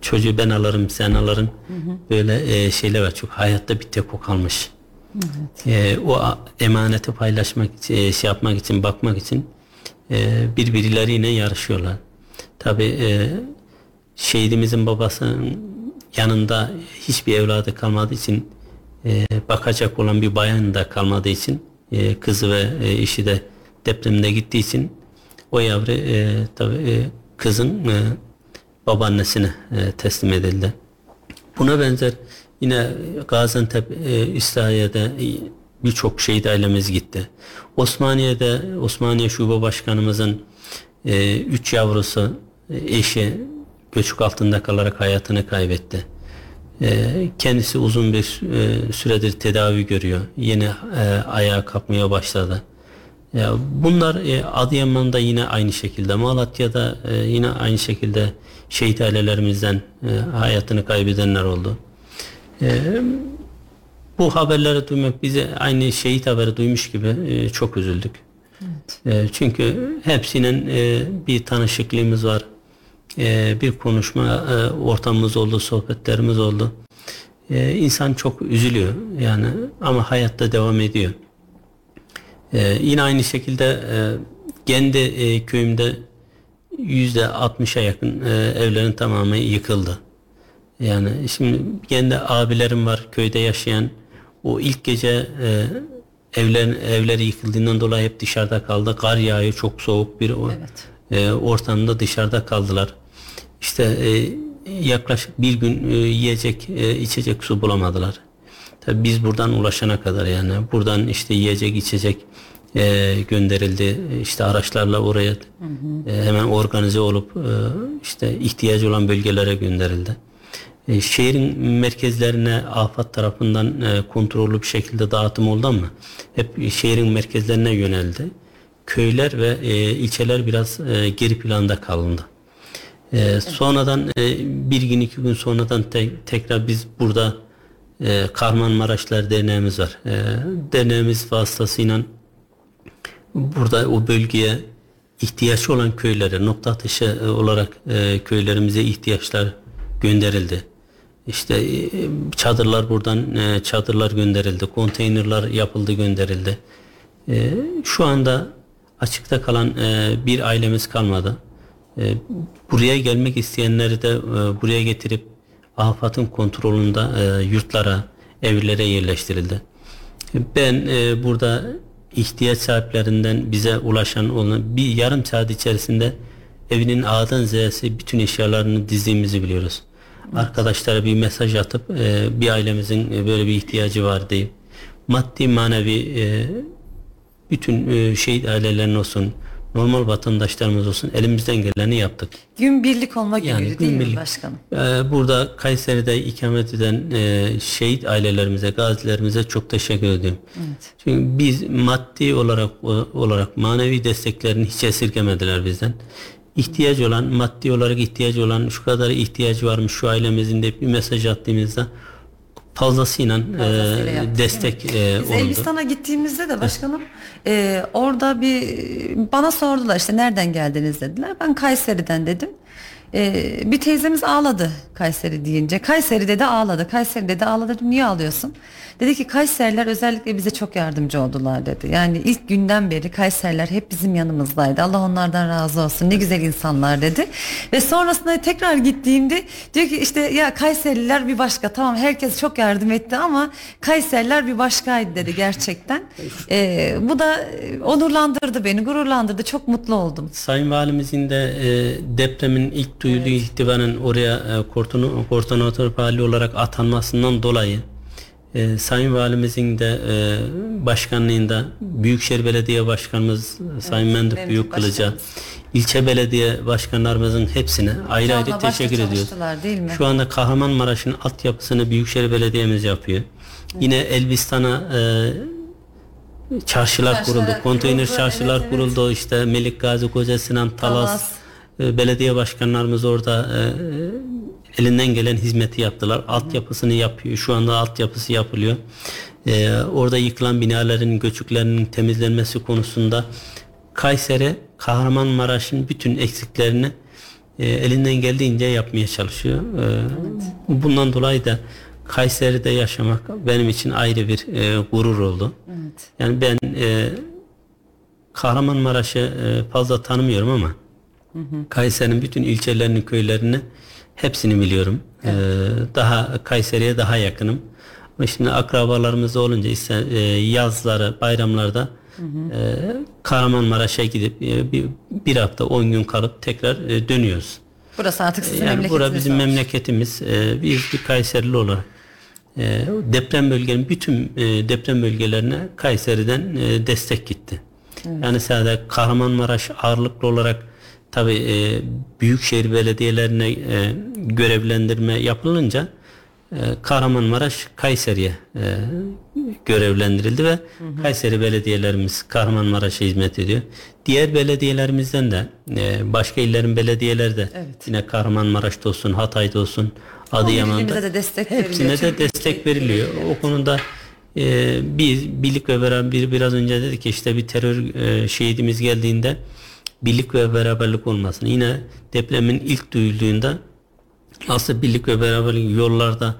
çocuğu ben alırım sen alırım böyle e, şeyler var. Çok hayatta bir tek o kalmış. E, o emaneti paylaşmak e, şey yapmak için, bakmak için e, birbirleriyle yarışıyorlar. Tabi e, şehidimizin babasının yanında hiçbir evladı kalmadığı için e, bakacak olan bir bayan da kalmadığı için e, kızı ve e, eşi de depremde gittiği için o yavru e, tabi e, kızın e, babaannesine e, teslim edildi. Buna benzer yine Gaziantep, e, İslahiye'de e, birçok şehit ailemiz gitti. Osmaniye'de Osmaniye Şube Başkanımızın e, üç yavrusu, e, eşi göçük altında kalarak hayatını kaybetti. E, kendisi uzun bir e, süredir tedavi görüyor. Yine e, ayağa kalkmaya başladı. Ya bunlar e, Adıyaman'da yine aynı şekilde, Malatya'da e, yine aynı şekilde şehit ailelerimizden e, hayatını kaybedenler oldu. E, bu haberleri duymak bize aynı şehit haberi duymuş gibi e, çok üzüldük. E, çünkü hepsinin bir tanışıklığımız var. Bir konuşma ortamımız oldu, sohbetlerimiz oldu. İnsan çok üzülüyor yani ama hayatta devam ediyor. Ee, yine aynı şekilde e, kendi e, köyümde yüzde 60'a yakın e, evlerin tamamı yıkıldı. Yani şimdi kendi abilerim var köyde yaşayan. O ilk gece e, evler evleri yıkıldığından dolayı hep dışarıda kaldı. Kar yağıyor çok soğuk bir o- Evet. e, ortamda dışarıda kaldılar. İşte e, yaklaşık bir gün e, yiyecek e, içecek su bulamadılar. Tabii biz buradan ulaşana kadar yani buradan işte yiyecek içecek e, gönderildi. İşte araçlarla oraya e, hemen organize olup e, işte ihtiyacı olan bölgelere gönderildi. E, şehrin merkezlerine AFAD tarafından e, kontrollü bir şekilde dağıtım oldu ama hep şehrin merkezlerine yöneldi. Köyler ve e, ilçeler biraz e, geri planda kalındı. E, sonradan e, bir gün iki gün sonradan te- tekrar biz burada e, Kahramanmaraşlar Derneğimiz var. E, derneğimiz vasıtasıyla burada o bölgeye ihtiyaç olan köylere nokta atışı e, olarak e, köylerimize ihtiyaçlar gönderildi. İşte e, çadırlar buradan e, çadırlar gönderildi. Konteynerler yapıldı gönderildi. E, şu anda açıkta kalan e, bir ailemiz kalmadı. E, buraya gelmek isteyenleri de e, buraya getirip AFAD'ın kontrolünde e, yurtlara, evlere yerleştirildi. Ben e, burada ihtiyaç sahiplerinden bize ulaşan olan bir yarım saat içerisinde evinin A'dan Z'si bütün eşyalarını dizdiğimizi biliyoruz. Arkadaşlara bir mesaj atıp e, bir ailemizin e, böyle bir ihtiyacı var deyip maddi manevi e, bütün e, şehit ailelerinin olsun normal vatandaşlarımız olsun elimizden geleni yaptık. Gün birlik olma Yani günüydü değil mi günbirlik. başkanım? Ee, Burada Kayseri'de ikamet eden e, şehit ailelerimize, gazilerimize çok teşekkür ediyorum. Çünkü biz maddi olarak olarak manevi desteklerini hiç esirgemediler bizden. İhtiyaç olan, maddi olarak ihtiyacı olan şu kadar ihtiyacı varmış şu ailemizin de bir mesaj attığımızda fazlasıyla, Fazlasıyla e, destek e, Biz oldu. Elbistan'a gittiğimizde de başkanım e, orada bir bana sordular işte nereden geldiniz dediler. Ben Kayseri'den dedim. E, bir teyzemiz ağladı Kayseri deyince. Kayseri dedi ağladı. Kayseri dedi ağladı. Dedim, Niye ağlıyorsun? Dedi ki Kayseriler özellikle bize çok yardımcı oldular dedi. Yani ilk günden beri Kayseriler hep bizim yanımızdaydı. Allah onlardan razı olsun. Ne güzel insanlar dedi. Ve sonrasında tekrar gittiğimde diyor ki işte ya Kayseriler bir başka. Tamam herkes çok yardım etti ama Kayseriler bir başkaydı dedi gerçekten. Ee, bu da e, onurlandırdı beni, gururlandırdı. Çok mutlu oldum. Sayın Valimizin de e, depremin ilk duyulduğu itibaren oraya e, koordinatör vali olarak atanmasından dolayı e, Sayın Valimizin de e, başkanlığında Büyükşehir Belediye Başkanımız e, Sayın Mendip Büyükkılıç'a Başkanımız. ilçe belediye başkanlarımızın hepsine ayrı ayrı başla teşekkür ediyoruz. değil mi? Şu anda Kahramanmaraş'ın altyapısını Büyükşehir Belediye'miz yapıyor. Yine Elbistan'a e, çarşılar Çarşılar kuruldu. Konteyner kuruldu, çarşılar evet, evet. kuruldu. İşte Melik Gazi, Koca Sinan, Talas, Talas. E, belediye başkanlarımız orada e, elinden gelen hizmeti yaptılar. Altyapısını yapıyor. Şu anda altyapısı yapılıyor. E, orada yıkılan binaların, göçüklerinin temizlenmesi konusunda Kayseri, Kahramanmaraş'ın bütün eksiklerini e, elinden geldiğince yapmaya çalışıyor. E, Bundan dolayı da Kayseri'de yaşamak benim için ayrı bir e, gurur oldu. Evet. Yani ben e, Kahramanmaraş'ı e, fazla tanımıyorum ama Kayseri'nin bütün ilçelerini, köylerini hepsini biliyorum. E, daha Kayseri'ye daha yakınım. Ama şimdi akrabalarımız olunca ise e, yazları, bayramlarda e, Kahramanmaraş'a gidip e, bir, bir hafta, on gün kalıp tekrar e, dönüyoruz. Burası artık sizin Yani memleketiniz. bura bizim olmuş. memleketimiz. Ee, biz bir Kayserili olarak e, deprem bölgenin bütün e, deprem bölgelerine Kayseri'den e, destek gitti. Yani sadece Kahramanmaraş ağırlıklı olarak tabi e, büyükşehir belediyelerine e, görevlendirme yapılınca e, Kahramanmaraş Kayseri'ye e, görevlendirildi ve Kayseri belediyelerimiz Kahramanmaraş'a hizmet ediyor. Diğer belediyelerimizden de e, başka illerin belediyeleri de Evet. yine Kahramanmaraş'ta olsun, Hatay'da olsun, Adıyaman'da de destek hepsine de destek veriliyor. O konuda e, biz birlik ve beraber bir biraz önce dedik ki işte bir terör e, şehidimiz geldiğinde birlik ve beraberlik olmasın. Yine depremin ilk duyulduğunda aslında birlik ve beraberlik yollarda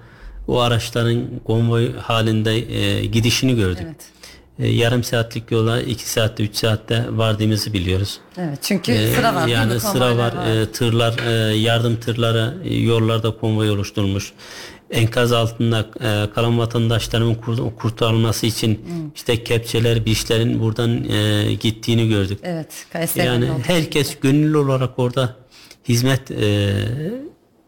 o araçların konvoy halinde e, gidişini gördük. Evet. e, yarım saatlik yola 2 saatte 3 saatte vardığımızı biliyoruz. Evet çünkü Ee, sıra var. yani sıra Konvoylar var, e, tırlar, e, yardım tırları e, yollarda konvoy oluşturmuş. Enkaz altında e, kalan vatandaşların kur- kurtarılması için Hmm. işte kepçeler, bişlerin buradan e, gittiğini gördük. Evet Kayseri'nin Yani herkes gönüllü olarak orada hizmet e,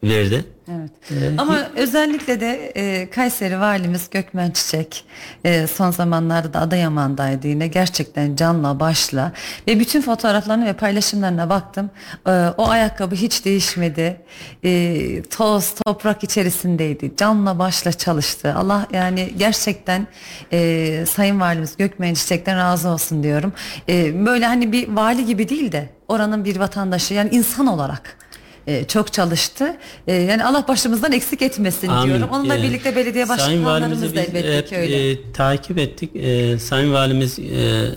verdi. Evet. Ama özellikle de e, Kayseri Valimiz Gökmen Çiçek e, son zamanlarda da Adıyaman'daydı yine gerçekten canla başla ve bütün fotoğraflarına ve paylaşımlarına baktım. E, o ayakkabı hiç değişmedi. E, toz, toprak içerisindeydi. Canla başla çalıştı. Allah yani gerçekten e, Sayın Valimiz Gökmen Çiçek'ten razı olsun diyorum. E, böyle hani bir vali gibi değil de oranın bir vatandaşı yani insan olarak e, çok çalıştı. E, yani Allah başımızdan eksik etmesin Amin. diyorum. Onunla Ee, birlikte belediye başkanlarımız da elbette hep, ki öyle. e, takip ettik. E, Sayın Valimiz e,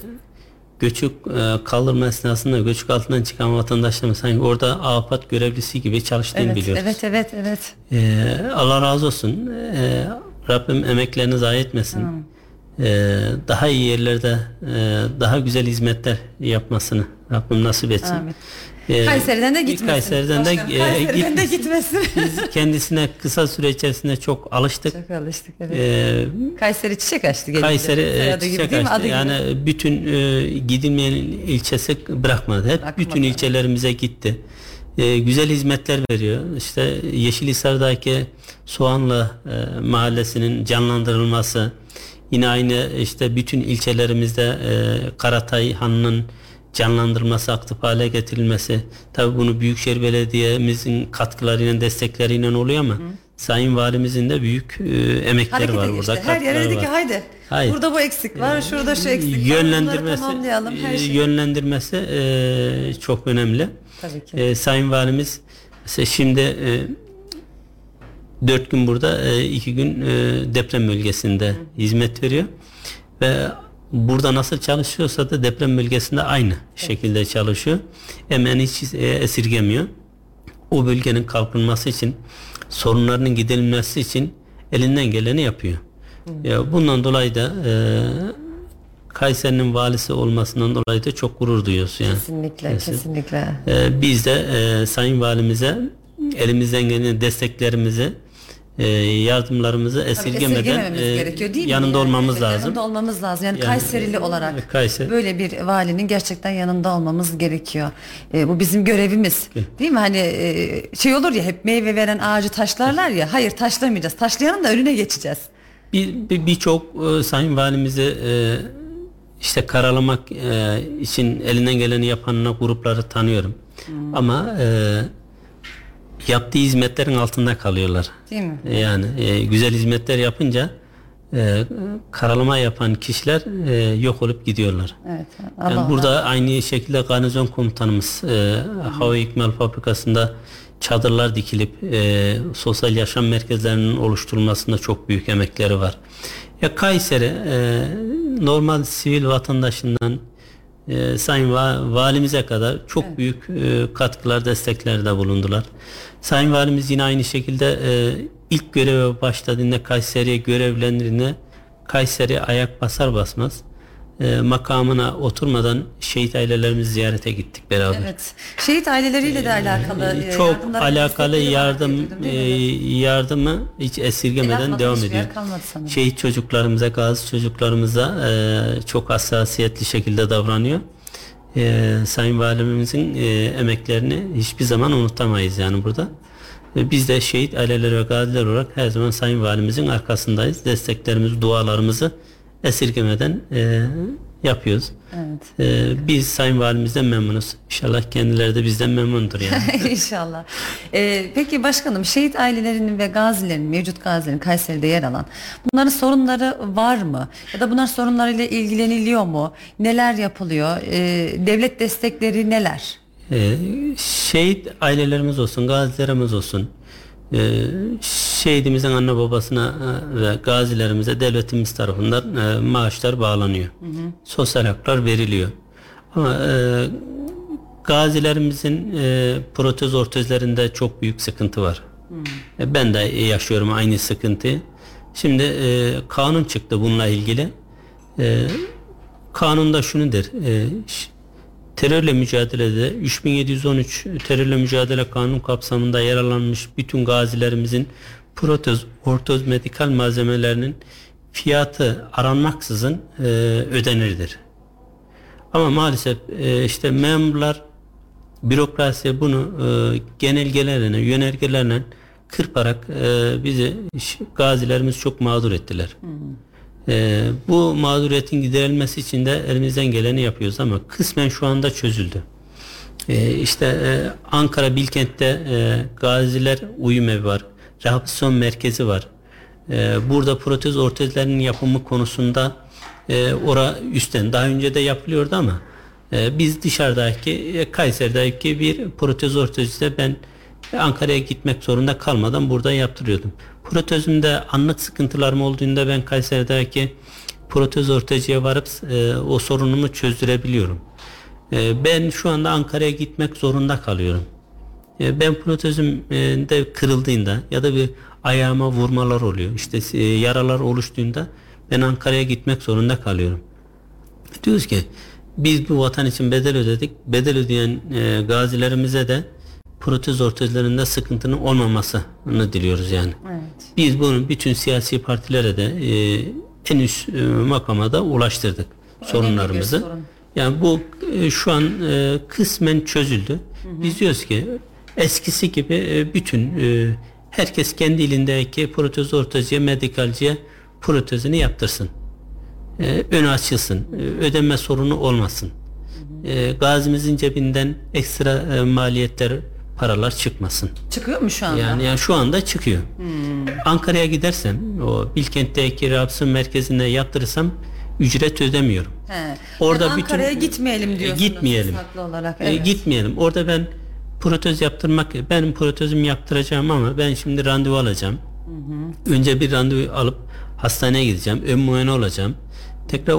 göçük e, kaldırma esnasında göçük altından çıkan vatandaşlarımız sanki orada AFAD görevlisi gibi çalıştığını evet, biliyoruz. evet, evet, evet. E, Allah razı olsun. E, Rabbim emeklerini zayi etmesin. E, daha iyi yerlerde e, daha güzel hizmetler yapmasını Rabbim nasip etsin. Amin. E, Kayseri'den de gitmesin. Kayseri'den de, e, Kayseri'den de gitmesin. gitmesin. Biz kendisine kısa süre içerisinde çok alıştık. çok alıştık evet. E, Kayseri çiçek açtı. gelince. Kayseri e, gibi çiçek mi? açtı. Adı gibi. Yani bütün e, gidilmeyen ilçesi bırakmadı. Hep Bırakmadı. bütün ilçelerimize gitti. E, güzel hizmetler veriyor. İşte Yeşilhisar'daki Soğanlı e, mahallesinin canlandırılması, yine aynı işte bütün ilçelerimizde e, Karatay Hanı'nın canlandırılması, aktif hale getirilmesi. Tabii bunu Büyükşehir Belediye'mizin katkılarıyla, destekleriyle oluyor ama Sayın Valimizin de büyük e, emekleri Harekete var geçti. burada. Her yere dedi ki haydi. Hayır. Burada bu eksik var, şurada şu eksik var. Bunları yönlendirmesi her e, şeyi. yönlendirmesi e, çok önemli. Tabii ki. E, Sayın Valimiz mesela şimdi e, dört gün burada e, iki gün e, deprem bölgesinde hizmet veriyor ve burada nasıl çalışıyorsa da deprem bölgesinde aynı şekilde çalışıyor. Hemen hiç e, esirgemiyor. O bölgenin kalkınması için sorunlarının giderilmesi için elinden geleni yapıyor. Ya bundan dolayı da e, Kayseri'nin valisi olmasından dolayı da çok gurur duyuyoruz yani. Kesinlikle, kesinlikle. Ee, biz de e, Sayın Valimize elimizden gelen desteklerimizi e, yardımlarımızı esirgemeden e, gerekiyor değil mi? yanında Yani olmamız evet, lazım. Yanında olmamız lazım. Yani, Yani, Kayserili e, olarak Kayseri- böyle bir valinin gerçekten yanında olmamız gerekiyor. E, bu bizim görevimiz. Değil mi? Hani e, şey olur ya hep meyve veren ağacı taşlarlar ya. Hayır taşlamayacağız. Taşlayanın da önüne geçeceğiz. Bir bir- birçok e, Sayın Valimize e, işte karalamak e, için elinden geleni yapanına grupları tanıyorum. Hmm. Ama e, yaptığı hizmetlerin altında kalıyorlar. Değil mi? Yani e, güzel hizmetler yapınca e, karalama yapan kişiler e, yok olup gidiyorlar. Evet. Yani Allah burada aynı şekilde garnizon komutanımız e, hava ikmal fabrikasında çadırlar dikilip e, sosyal yaşam merkezlerinin oluşturulmasında çok büyük emekleri var. Ya Kayseri e, normal sivil vatandaşından e, Sayın Va- Valimize kadar çok büyük e, katkılar, desteklerde bulundular. Sayın Valimiz yine aynı şekilde e, ilk göreve başladığında Kayseri'ye görevlendiğinde Kayseri ayak basar basmaz e, makamına oturmadan şehit ailelerimizi ziyarete gittik beraber. Evet. Şehit aileleriyle de alakalı e, Çok alakalı yardım e, yardımı hiç esirgemeden devam ediyor. Şehit çocuklarımıza, gazi çocuklarımıza e, çok hassasiyetli şekilde davranıyor. E, Sayın Valimimizin e, emeklerini hiçbir zaman unutamayız yani burada. E, biz de şehit aileleri ve gaziler olarak her zaman Sayın Valimizin arkasındayız. Desteklerimizi, dualarımızı esirgemeden e, yapıyoruz. Evet. E, biz Sayın Valimizden memnunuz. İnşallah kendileri de bizden memnundur yani. İnşallah. Ee, peki başkanım şehit ailelerinin ve gazilerin, mevcut gazilerin Kayseri'de yer alan bunların sorunları var mı? Ya da bunlar sorunlarıyla ilgileniliyor mu? Neler yapılıyor? Ee, devlet destekleri neler? Ee, şehit ailelerimiz olsun, gazilerimiz olsun, e, şehidimizin anne babasına e, ve gazilerimize devletimiz tarafından e, maaşlar bağlanıyor. Sosyal haklar veriliyor. Ama e, gazilerimizin e, protez ortezlerinde çok büyük sıkıntı var. E, ben de yaşıyorum aynı sıkıntıyı. Şimdi e, kanun çıktı bununla ilgili. E, kanunda şunu der. E, terörle mücadelede 3713 terörle mücadele kanun kapsamında yer alınmış bütün gazilerimizin protez, ortoz medikal malzemelerinin fiyatı aranmaksızın e, ödenirdir. Ama maalesef e, işte memurlar bürokrasi bunu e, genelgelerine, yönergelerine kırparak e, bizi gazilerimiz çok mağdur ettiler. E, bu mağduriyetin giderilmesi için de elimizden geleni yapıyoruz ama kısmen şu anda çözüldü. E, işte e, Ankara Bilkent'te e, gaziler uyum evi var. Rehabilitasyon merkezi var. E, burada protez ortezlerinin yapımı konusunda e, ora üstten daha önce de yapılıyordu ama e, biz dışarıdaki e, Kayseri'deki bir protez ortezde ben Ankara'ya gitmek zorunda kalmadan burada yaptırıyordum. Protezimde anlık sıkıntılarım olduğunda ben Kayseri'deki protez ortacıya varıp e, o sorunumu çözdürebiliyorum. E, ben şu anda Ankara'ya gitmek zorunda kalıyorum. E, ben protezim e, kırıldığında ya da bir ayağıma vurmalar oluyor. İşte e, yaralar oluştuğunda ben Ankara'ya gitmek zorunda kalıyorum. Diyoruz ki biz bu vatan için bedel ödedik. Bedel ödeyen e, gazilerimize de protez ortezlerinde sıkıntının olmamasını diliyoruz yani. Evet. Biz bunu bütün siyasi partilere de e, en üst e, makama da ulaştırdık sorunlarımızı. sorun. Yani bu e, şu an e, kısmen çözüldü. Biz diyoruz ki eskisi gibi e, bütün e, herkes kendi ilindeki protez ortacıya, medikalciye protezini yaptırsın. E, önü açılsın. E, ödeme sorunu olmasın. E, gazimizin cebinden ekstra e, maliyetler, paralar çıkmasın. Çıkıyor mu şu anda? Yani, yani şu anda çıkıyor. Ankara'ya gidersem o Bilkent'teki Rabsın merkezine yaptırırsam ücret ödemiyorum. He. Orada Yani Ankara'ya bütün- gitmeyelim E, diyorsunuz. gitmeyelim. Olarak. E, Evet. gitmeyelim. Orada ben protez yaptırmak benim protezimi yaptıracağım ama ben şimdi randevu alacağım. Önce bir randevu alıp hastaneye gideceğim. Ön muayene olacağım. Tekrar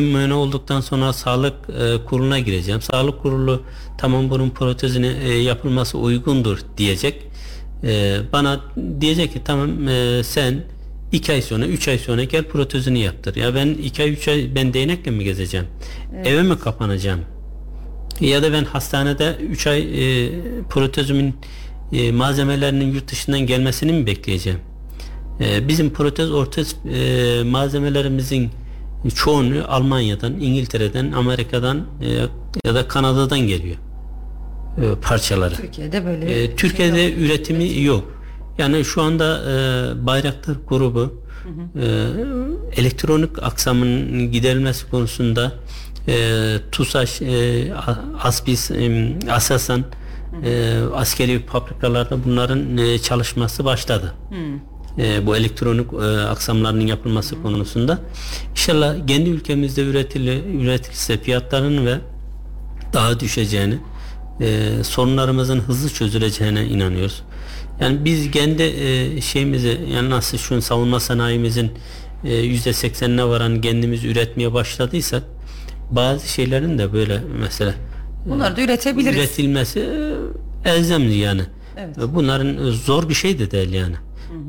muayene olduktan sonra sağlık e, kuruluna gireceğim. Sağlık kurulu tamam bunun protezini e, yapılması uygundur diyecek. E, bana diyecek ki tamam e, sen iki ay sonra, üç ay sonra gel protezini yaptır. Ya ben iki ay, üç ay ben değnekle mi gezeceğim? Eve mi kapanacağım? Ya da ben hastanede 3 ay e, protezimin e, malzemelerinin yurt dışından gelmesini mi bekleyeceğim? E, bizim protez ortez e, malzemelerimizin çoğunu Almanya'dan, İngiltere'den, Amerika'dan e, ya da Kanada'dan geliyor e, parçaları. Türkiye'de böyle E, şey Türkiye'de yok. üretimi yok. Yani şu anda e, Bayraktar grubu e, elektronik aksamın giderilmesi konusunda e, TUSAŞ, e, ASBİS, e, ASASAN e, askeri fabrikalarda bunların e, çalışması başladı. E, bu elektronik e, aksamlarının yapılması konusunda. İnşallah kendi ülkemizde üretili, üretilse fiyatların ve daha düşeceğini, e, sorunlarımızın hızlı çözüleceğine inanıyoruz. Yani biz kendi e, şeyimizi yani nasıl şu savunma sanayimizin e, yüzde seksenine varan kendimiz üretmeye başladıysak bazı şeylerin de böyle mesela Bunları da üretebiliriz. üretilmesi e, elzemli yani. Evet. E, Bunların e, zor bir şey de değil yani.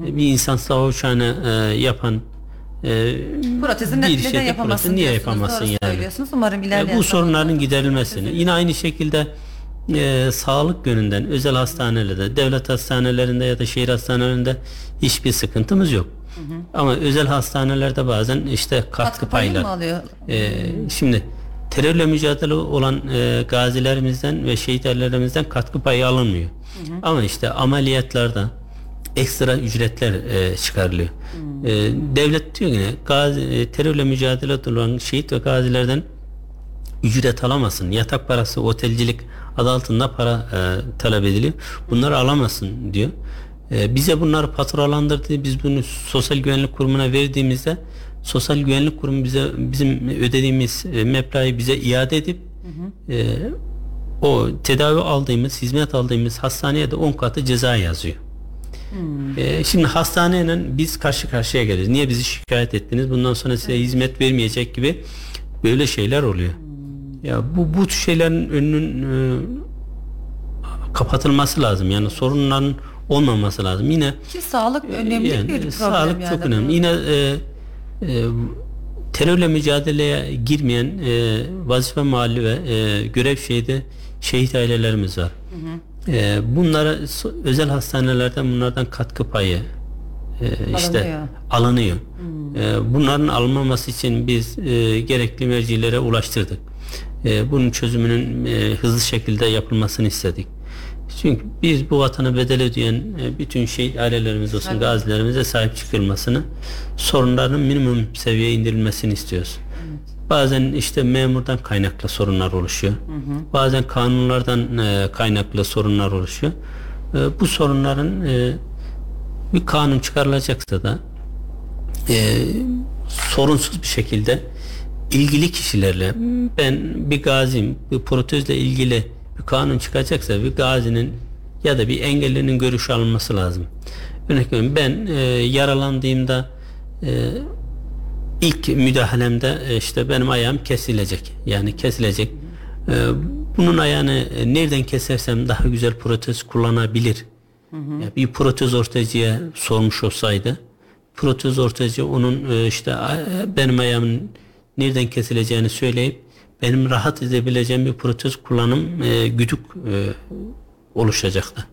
E, Bir insan sağ uçağını e, yapan e, Protezi bir ne, şeyde neden yapamazsın protezi niye Doğru yani? Umarım E, bu sorunların giderilmesini çözülür. yine aynı şekilde e, sağlık yönünden özel hastanelerde devlet hastanelerinde ya da şehir hastanelerinde hiçbir sıkıntımız yok. Ama özel hastanelerde bazen işte katkı, Katkı payları alıyor? e, şimdi terörle mücadele olan e, gazilerimizden ve şehitlerimizden katkı payı alınmıyor. Ama işte ameliyatlarda ekstra ücretler e, çıkarılıyor. E, devlet diyor ki ne, gazi, e, terörle mücadele olan şehit ve gazilerden ücret alamazsın. Yatak parası, otelcilik adı altında para e, talep ediliyor. Bunları alamazsın diyor. E, bize bunları faturalandırdı. Biz bunu Sosyal Güvenlik Kurumu'na verdiğimizde Sosyal Güvenlik Kurumu bize bizim ödediğimiz e, meblağı bize iade edip e, o tedavi aldığımız, hizmet aldığımız hastaneye de 10 katı ceza yazıyor. E, şimdi hastaneyle biz karşı karşıya geliyoruz. Niye bizi şikayet ettiniz? Bundan sonra size hizmet vermeyecek gibi böyle şeyler oluyor. Ya bu bu tür şeylerin önünün e, kapatılması lazım. Yani sorunların olmaması lazım. Yine Ki sağlık önemli yani, bir problem sağlık yani. çok önemli. Yine e, e, terörle mücadeleye girmeyen e, vazife mahalli ve e, görev şehidi şehit ailelerimiz var. E, bunlara özel hastanelerden bunlardan katkı payı e, işte Alınıyor. alınıyor. E, bunların alınmaması için biz e, gerekli mercilere ulaştırdık. E, bunun çözümünün e, hızlı şekilde yapılmasını istedik. Çünkü biz bu vatanı bedel ödeyen e, bütün şehit ailelerimiz olsun, gazilerimize sahip çıkılmasını, sorunların minimum seviyeye indirilmesini istiyoruz. Bazen işte memurdan kaynaklı sorunlar oluşuyor. Bazen kanunlardan e, kaynaklı sorunlar oluşuyor. E, bu sorunların e, bir kanun çıkarılacaksa da e, sorunsuz bir şekilde ilgili kişilerle ben bir gaziyim, bir protezle ilgili bir kanun çıkacaksa bir gazinin ya da bir engellinin görüşü alınması lazım. Örnek veriyorum ben e, yaralandığımda e, ilk müdahalemde e, işte benim ayağım kesilecek. Yani kesilecek. E, bunun ayağını e, nereden kesersem daha güzel protez kullanabilir. Ya bir protez ortacıya sormuş olsaydı protez ortacı onun işte benim ayağımın nereden kesileceğini söyleyip benim rahat edebileceğim bir protez kullanım e, güdük e, oluşacaktı.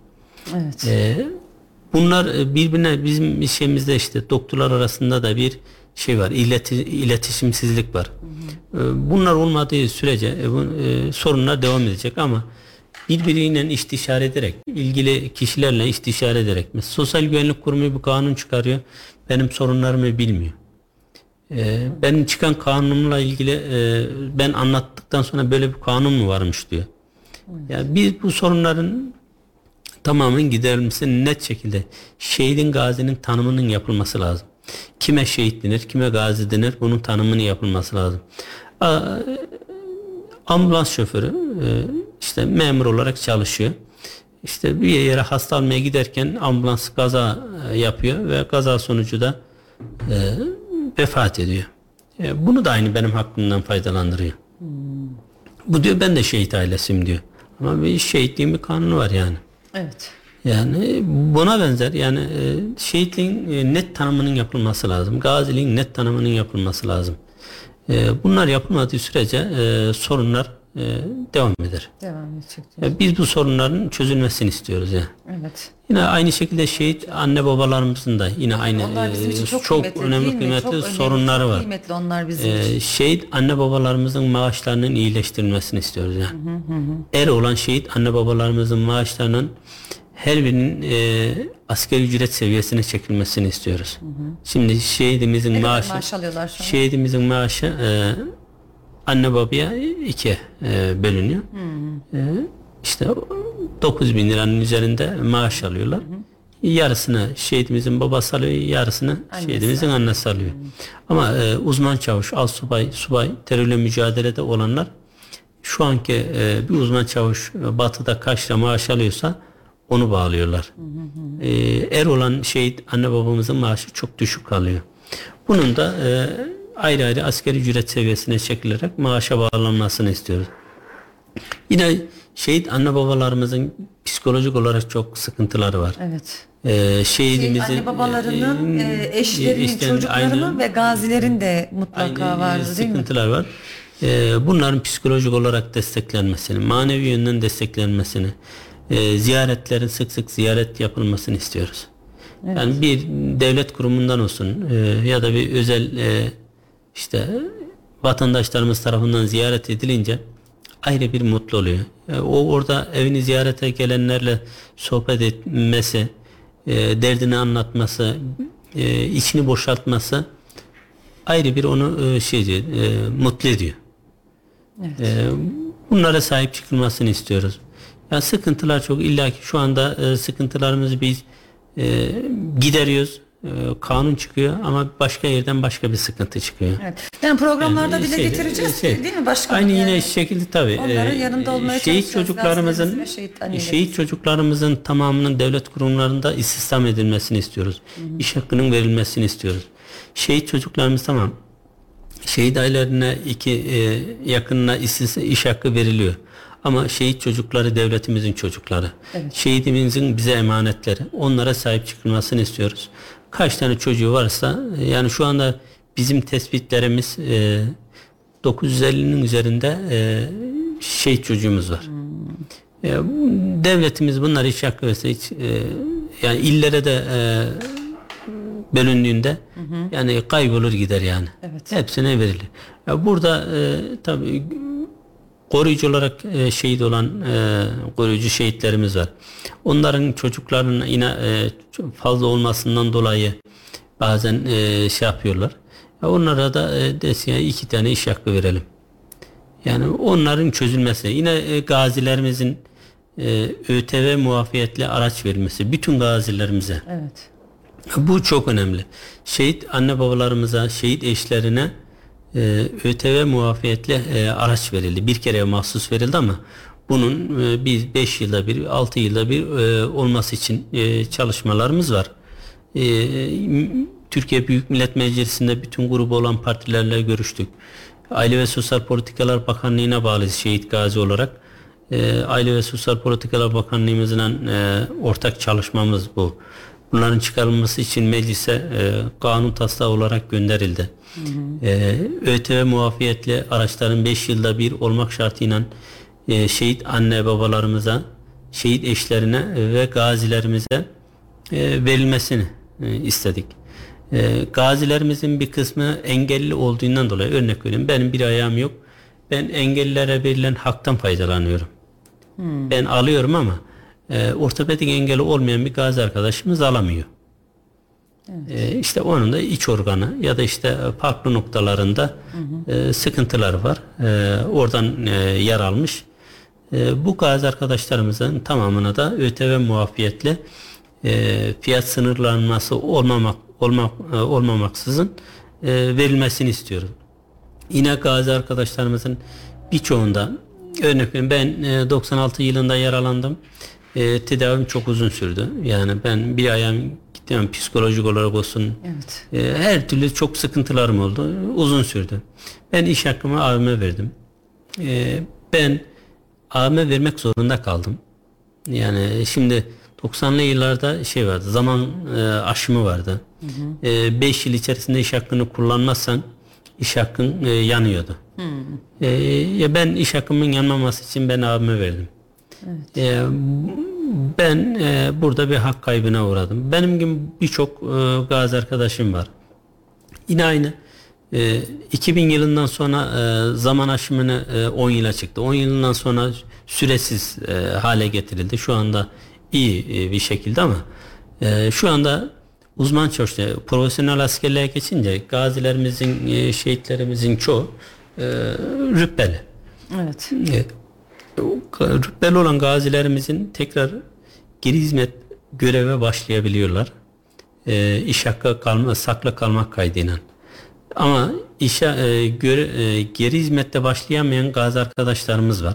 Evet. Bunlar birbirine bizim işimizde işte doktorlar arasında da bir şey var. ileti, iletişimsizlik var. Ee, bunlar olmadığı sürece e, bu, e, sorunlar devam edecek ama birbiriyle istişare ederek, ilgili kişilerle istişare ederek. Mesela Sosyal Güvenlik Kurumu bir kanun çıkarıyor. Benim sorunlarımı bilmiyor. Ee, benim çıkan kanunla ilgili e, ben anlattıktan sonra böyle bir kanun mu varmış diyor. Yani biz bu sorunların tamamen giderilmesi net şekilde şehidin gazinin tanımının yapılması lazım. Kime şehit denir, kime gazi denir bunun tanımını yapılması lazım. Ambulans şoförü e, işte memur olarak çalışıyor. İşte bir yere hasta almaya giderken ambulans kaza e, yapıyor ve kaza sonucu da e, vefat ediyor. Bunu da aynı benim hakkımdan faydalandırıyor. Bu diyor ben de şehit ailesiyim diyor. Ama bir şehitliğin bir kanunu var yani. Evet. Yani buna benzer yani e, şehitliğin e, net tanımının yapılması lazım. Gaziliğin net tanımının yapılması lazım. E, bunlar yapılmadığı sürece sorunlar devam eder. Devam edecek. biz bu sorunların çözülmesini istiyoruz yani. Evet. Yine aynı şekilde şehit anne babalarımızın da yine aynı çok, çok kıymetli, önemli kıymetli Çok önemli, sorunları çok var. Kıymetli onlar bizim. Ee, şehit anne babalarımızın maaşlarının iyileştirilmesini istiyoruz yani. Er olan şehit anne babalarımızın maaşlarının her birinin e, asgari ücret seviyesine çekilmesini istiyoruz. Şimdi şehidimizin kadar maaşı maaş alıyorlar şu an? şehidimizin maaşı e, anne babaya iki e, bölünüyor. E, işte 9 bin liranın üzerinde maaş alıyorlar. Yarısını şehidimizin babası alıyor, yarısını şehidimizin annesi alıyor. Ama e, uzman çavuş, al subay, subay terörle mücadelede olanlar şu anki e, bir uzman çavuş e, batıda kaç lira maaş alıyorsa onu bağlıyorlar. E, er olan şehit anne babamızın maaşı çok düşük kalıyor. Bunun da e, ayrı ayrı askeri ücret seviyesine çekilerek maaşa bağlanmasını istiyoruz. Yine şehit anne babalarımızın psikolojik olarak çok sıkıntıları var. Evet. Ee, şehidimizin Anne babalarının, e, e, eşlerinin, işte çocuklarının aynı- ve gazilerin de mutlaka aynı, e, vardır değil mi? sıkıntılar var. Ee, bunların psikolojik olarak desteklenmesini, manevi yönden desteklenmesini, e, ziyaretlerin sık sık ziyaret yapılmasını istiyoruz. Yani bir devlet kurumundan olsun e, ya da bir özel e, işte vatandaşlarımız tarafından ziyaret edilince ayrı bir mutlu oluyor. E, o orada evini ziyarete gelenlerle sohbet etmesi, e, derdini anlatması, e, içini boşaltması ayrı bir onu e, şey diyor, e, mutlu ediyor. E, bunlara sahip çıkılmasını istiyoruz. Ya sıkıntılar çok illa ki şu anda e, sıkıntılarımızı biz e, gideriyoruz. E, kanun çıkıyor ama başka yerden başka bir sıkıntı çıkıyor. Evet. Yani programlarda Yani dile şey- getireceğiz şey, değil mi başkanım? Aynı Yani yine şekilde tabii. onların e, yanında olmaya şehit çalışacağız, çocuklarımızın şehit şehit çocuklarımızın tamamının devlet kurumlarında istihdam edilmesini istiyoruz. İş hakkının verilmesini istiyoruz. Şehit çocuklarımız tamam. Şehit ailelerine iki e, yakınına iş hakkı veriliyor. Ama şehit çocukları devletimizin çocukları. Şehidimizin bize emanetleri. Onlara sahip çıkılmasını istiyoruz. Kaç tane çocuğu varsa yani şu anda bizim tespitlerimiz e, 950'nin üzerinde e, şehit çocuğumuz var. E, devletimiz bunlar iş hakkı verse hiç e, yani illere de e, bölündüğünde yani kaybolur gider yani. Evet. Hepsine verilir. Ya burada e, tabii koruyucu olarak e, şehit olan e, koruyucu şehitlerimiz var. Onların çocuklarının yine e, fazla olmasından dolayı bazen e, şey yapıyorlar. Ya onlara da e, desin ya iki tane iş hakkı verelim. Yani onların çözülmesi. Yine e, gazilerimizin e, ÖTV muafiyetli araç verilmesi. Bütün gazilerimize. Evet. Bu çok önemli. Şehit anne babalarımıza, şehit eşlerine e, ÖTV muafiyetli e, araç verildi. Bir kere mahsus verildi ama bunun e, biz 5 yılda bir, 6 yılda bir e, olması için e, çalışmalarımız var. E, Türkiye Büyük Millet Meclisi'nde bütün grubu olan partilerle görüştük. Aile ve Sosyal Politikalar Bakanlığı'na bağlı şehit gazi olarak Aile ve Sosyal Politikalar Bakanlığımızla ortak çalışmamız bu. Bunların çıkarılması için meclise e, kanun taslağı olarak gönderildi. E, ÖTV muafiyetli araçların 5 yılda bir olmak şartıyla e, şehit anne babalarımıza, şehit eşlerine ve gazilerimize e, verilmesini e, istedik. E, gazilerimizin bir kısmı engelli olduğundan dolayı örnek vereyim benim bir ayağım yok. Ben engellilere verilen haktan faydalanıyorum. Ben alıyorum ama e, ortopedik engeli olmayan bir gazi arkadaşımız alamıyor. E, işte onun da iç organı ya da işte farklı noktalarında e, sıkıntıları var. E, oradan e, yer almış. E, bu gazi arkadaşlarımızın tamamına da ÖTV muafiyetli e, fiyat sınırlanması olmamak olmak e, olmamaksızın e, verilmesini istiyoruz. Yine gazi arkadaşlarımızın birçoğunda örnek veriyorum ben e, 96 yılında yaralandım. E, tedavim çok uzun sürdü. Yani ben bir ayağım gittim psikolojik olarak olsun. Evet. E, her türlü çok sıkıntılarım oldu. Uzun sürdü. Ben iş hakkımı abime verdim. E, ben abime vermek zorunda kaldım. Yani şimdi 90'lı yıllarda şey vardı. Zaman e, aşımı vardı. 5 yıl içerisinde iş hakkını kullanmazsan iş hakkın e, yanıyordu. E, ya ben iş hakkımın yanmaması için ben abime verdim. E, ben e, burada bir hak kaybına uğradım. Benim gibi birçok e, gazi arkadaşım var. Yine aynı. E, 2000 yılından sonra e, zaman aşımını e, 10 yıla çıktı. 10 yılından sonra süresiz e, hale getirildi. Şu anda iyi e, bir şekilde ama e, şu anda uzman çalışıyor. Profesyonel askerliğe geçince gazilerimizin, e, şehitlerimizin çoğu e, rütbeli. Evet. Evet. Rütbeli olan gazilerimizin tekrar geri hizmet göreve başlayabiliyorlar. E, iş hakkı kalma, sakla kalmak kaydıyla. Ama işe e, göre, e, geri hizmette başlayamayan gazi arkadaşlarımız var.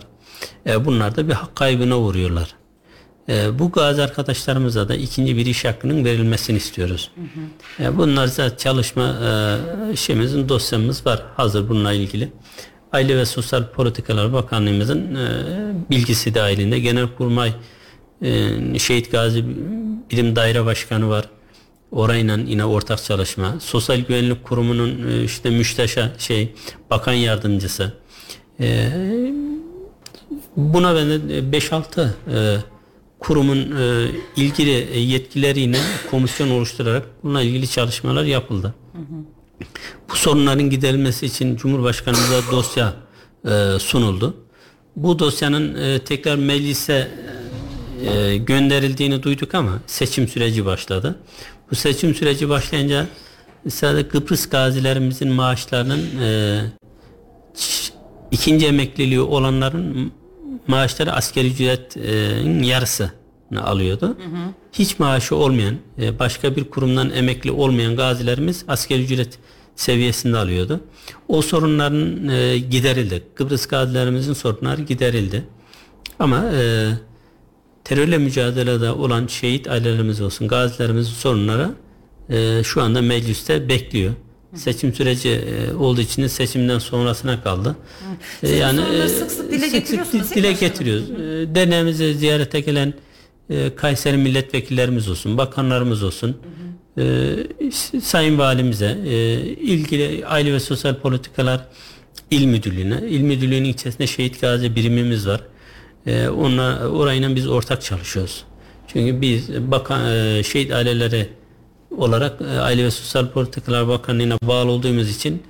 E, bunlar da bir hak kaybına uğruyorlar. E, bu gazi arkadaşlarımıza da ikinci bir iş hakkının verilmesini istiyoruz. E, bunlar zaten çalışma e, şeyimizin dosyamız var hazır bununla ilgili. Aile ve Sosyal Politikalar Bakanlığımızın e, bilgisi dahilinde Genelkurmay e, Şehit Gazi Bilim Daire Başkanı var. Orayla yine ortak çalışma. Sosyal Güvenlik Kurumu'nun e, işte müsteşar şey bakan yardımcısı. E, buna benzer 5-6 e, kurumun e, ilgili e, yetkileriyle komisyon oluşturarak bununla ilgili çalışmalar yapıldı. Bu sorunların giderilmesi için Cumhurbaşkanımıza dosya e, sunuldu. Bu dosyanın e, tekrar meclise e, gönderildiğini duyduk ama seçim süreci başladı. Bu seçim süreci başlayınca sadece Kıbrıs gazilerimizin maaşlarının e, ikinci emekliliği olanların maaşları asgari ücretin yarısını alıyordu. Hiç maaşı olmayan, e, başka bir kurumdan emekli olmayan gazilerimiz asgari ücret seviyesinde alıyordu. O sorunların e, giderildi. Kıbrıs gazilerimizin sorunları giderildi. Ama e, terörle mücadelede olan şehit ailelerimiz olsun, gazilerimizin sorunları e, şu anda mecliste bekliyor. Seçim süreci e, olduğu için de seçimden sonrasına kaldı. E, Sizin sorunları e, sık sık dile sık getiriyorsunuz sık dile getiriyoruz. E, derneğimize ziyarete gelen e, Kayseri milletvekillerimiz olsun, bakanlarımız olsun. e, Sayın Valimize, e, ilgili Aile ve Sosyal Politikalar İl Müdürlüğü'ne, İl Müdürlüğü'nün içerisinde şehit gazi birimimiz var. E, onunla, orayla biz ortak çalışıyoruz. Çünkü biz bakan, e, şehit aileleri olarak e, Aile ve Sosyal Politikalar Bakanlığı'na bağlı olduğumuz için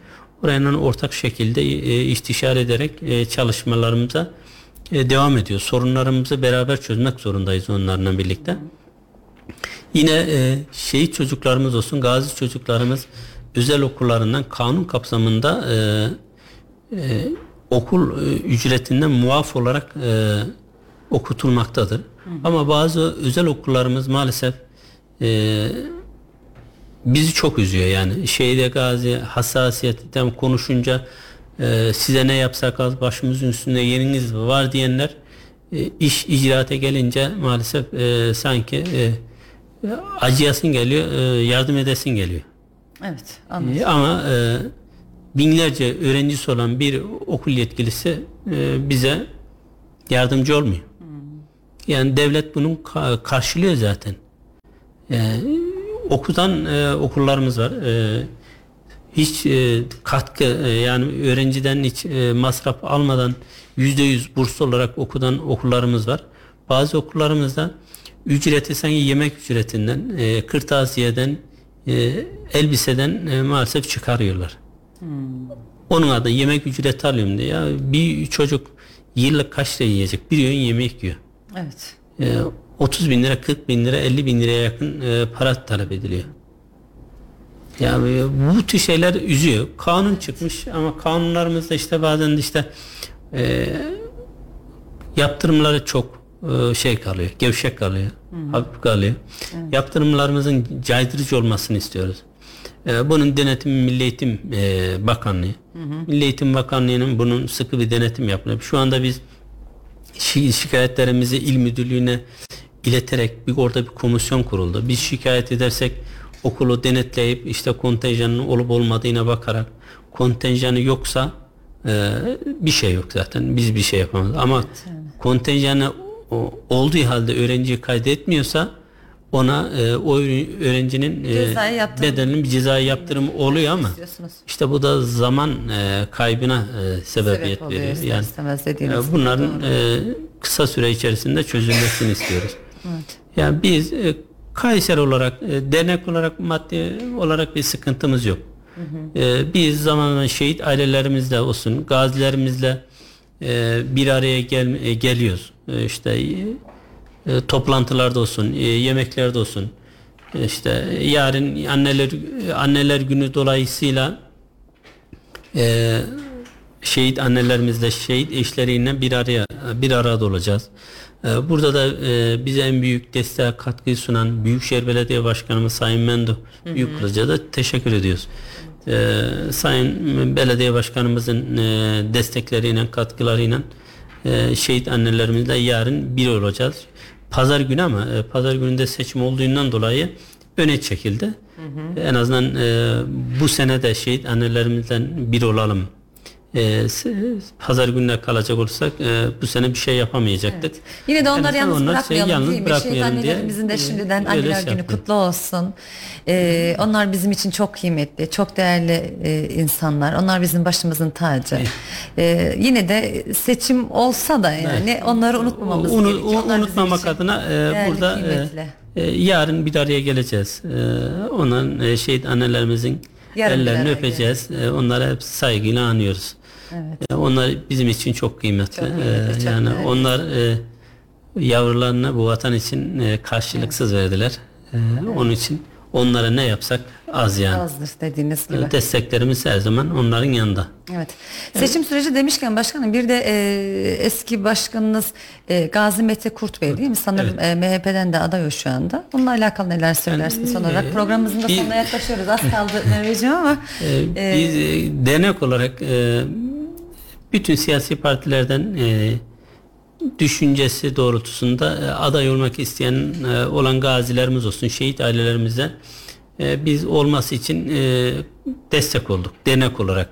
orayla ortak şekilde e, istişare ederek e, çalışmalarımıza e, devam ediyor. Sorunlarımızı beraber çözmek zorundayız onlarla birlikte. Yine e, şehit çocuklarımız olsun, gazi çocuklarımız özel okullarından kanun kapsamında e, e, okul e, ücretinden muaf olarak e, okutulmaktadır. Hı. Ama bazı özel okullarımız maalesef e, bizi çok üzüyor yani. Şeyde gazi hassasiyetten konuşunca e, size ne yapsak az başımızın üstünde yeriniz var diyenler e, iş icraate gelince maalesef e, sanki e, acıyasın geliyor, e, yardım edesin geliyor. Evet, anladım. E, ama e, binlerce öğrencisi olan bir okul yetkilisi e, bize yardımcı olmuyor. Hmm. Yani devlet bunun ka- karşılıyor zaten. Yani okudan e, okullarımız var. E, hiç e, katkı e, yani öğrenciden hiç e, masraf almadan yüzde yüz burs olarak okudan okullarımız var. Bazı okullarımızda ücreti sanki yemek ücretinden, e, kırtasiyeden, e, elbiseden e, maalesef çıkarıyorlar. Hmm. Onun adı yemek ücreti alıyorum diye. Ya bir çocuk yıllık kaç lira yiyecek? Bir öğün yemek yiyor. Evet. E, 30 bin lira, 40 bin lira, 50 bin liraya yakın e, para talep ediliyor. Yani bu tür şeyler üzüyor. Kanun çıkmış ama kanunlarımızda işte bazen de işte e, yaptırımları çok e, şey kalıyor, gevşek kalıyor, hafif kalıyor. Evet. Yaptırımlarımızın caydırıcı olmasını istiyoruz. E, bunun denetimi Milli Eğitim e, Bakanlığı. Hı hı. Milli Eğitim Bakanlığı'nın bunun sıkı bir denetim yapıyor. Şu anda biz şi şikayetlerimizi il müdürlüğüne ileterek bir orada bir komisyon kuruldu. Biz şikayet edersek okulu denetleyip işte kontenjanın olup olmadığına bakarak kontenjanı yoksa e, bir şey yok zaten. Biz bir şey yapamayız. Ama evet, kontenjanı o, olduğu halde öğrenciyi kaydetmiyorsa ona e, o öğrencinin e, bedelinin bir cezai yaptırım oluyor ama işte bu da zaman e, kaybına e, sebebiyet Sebep veriyor. Yani e, bunların e, kısa süre içerisinde çözülmesini istiyoruz. Evet. Yani biz e, Kayseri olarak e, dernek olarak maddi olarak bir sıkıntımız yok. Hı hı. E, biz zamanla şehit ailelerimizle olsun, gazilerimizle e, bir araya gel, e, geliyoruz. E, işte e, toplantılarda olsun, e, yemeklerde olsun. E, işte yarın anneler anneler günü dolayısıyla e, şehit annelerimizle şehit eşleriyle bir araya bir arada olacağız. Ee, burada da e, bize en büyük desteğe katkıyı sunan Büyükşehir Belediye Başkanımız Sayın Mendo Büyükkılıç'a da teşekkür ediyoruz. Ee, Sayın Belediye Başkanımızın e, destekleriyle, katkılarıyla e, şehit annelerimizle yarın bir olacağız. Pazar günü ama pazar gününde seçim olduğundan dolayı öne çekildi. Hı hı. En azından bu sene de şehit annelerimizden bir olalım e, pazar gününe kalacak olursak e, bu sene bir şey yapamayacaktık. Evet. Yine de onları yalnız onlar bırakmayalım şey, yalnız değil mi? Şehit annelerimizin de şimdiden anneler günü kutlu olsun. Ee, onlar bizim için çok kıymetli, çok değerli e, insanlar. Onlar bizim başımızın tacı. Ee, yine de seçim olsa da yani evet. onları unutmamamız Unu, gerekiyor. Onlar unutmamak adına e, burada e, e, yarın bir araya geleceğiz. E, onların e, şehit annelerimizin Yarın ellerini öpeceğiz. E, onlara hep saygıyla anıyoruz. Evet. Onlar bizim için çok kıymetli. Çok kıymetli çok yani değerli. onlar e, yavrularına bu vatan için e, karşılıksız evet. verdiler. E, evet. Onun için onlara ne yapsak az yani. Azdır dediğiniz gibi. Desteklerimiz her zaman onların yanında. Evet. Seçim evet. süreci demişken başkanım bir de e, eski başkanınız e, Gazi Mete Kurt Bey değil mi? Sanırım evet. e, MHP'den de aday o şu anda. Bununla alakalı neler söylersiniz yani, son olarak? E, Programımızın da sonuna yaklaşıyoruz. Az kaldı Merveciğim ama. E, e, biz e, dernek olarak e, bütün siyasi partilerden e, düşüncesi doğrultusunda e, aday olmak isteyen e, olan gazilerimiz olsun, şehit ailelerimizden e, biz olması için e, destek olduk, dernek olarak.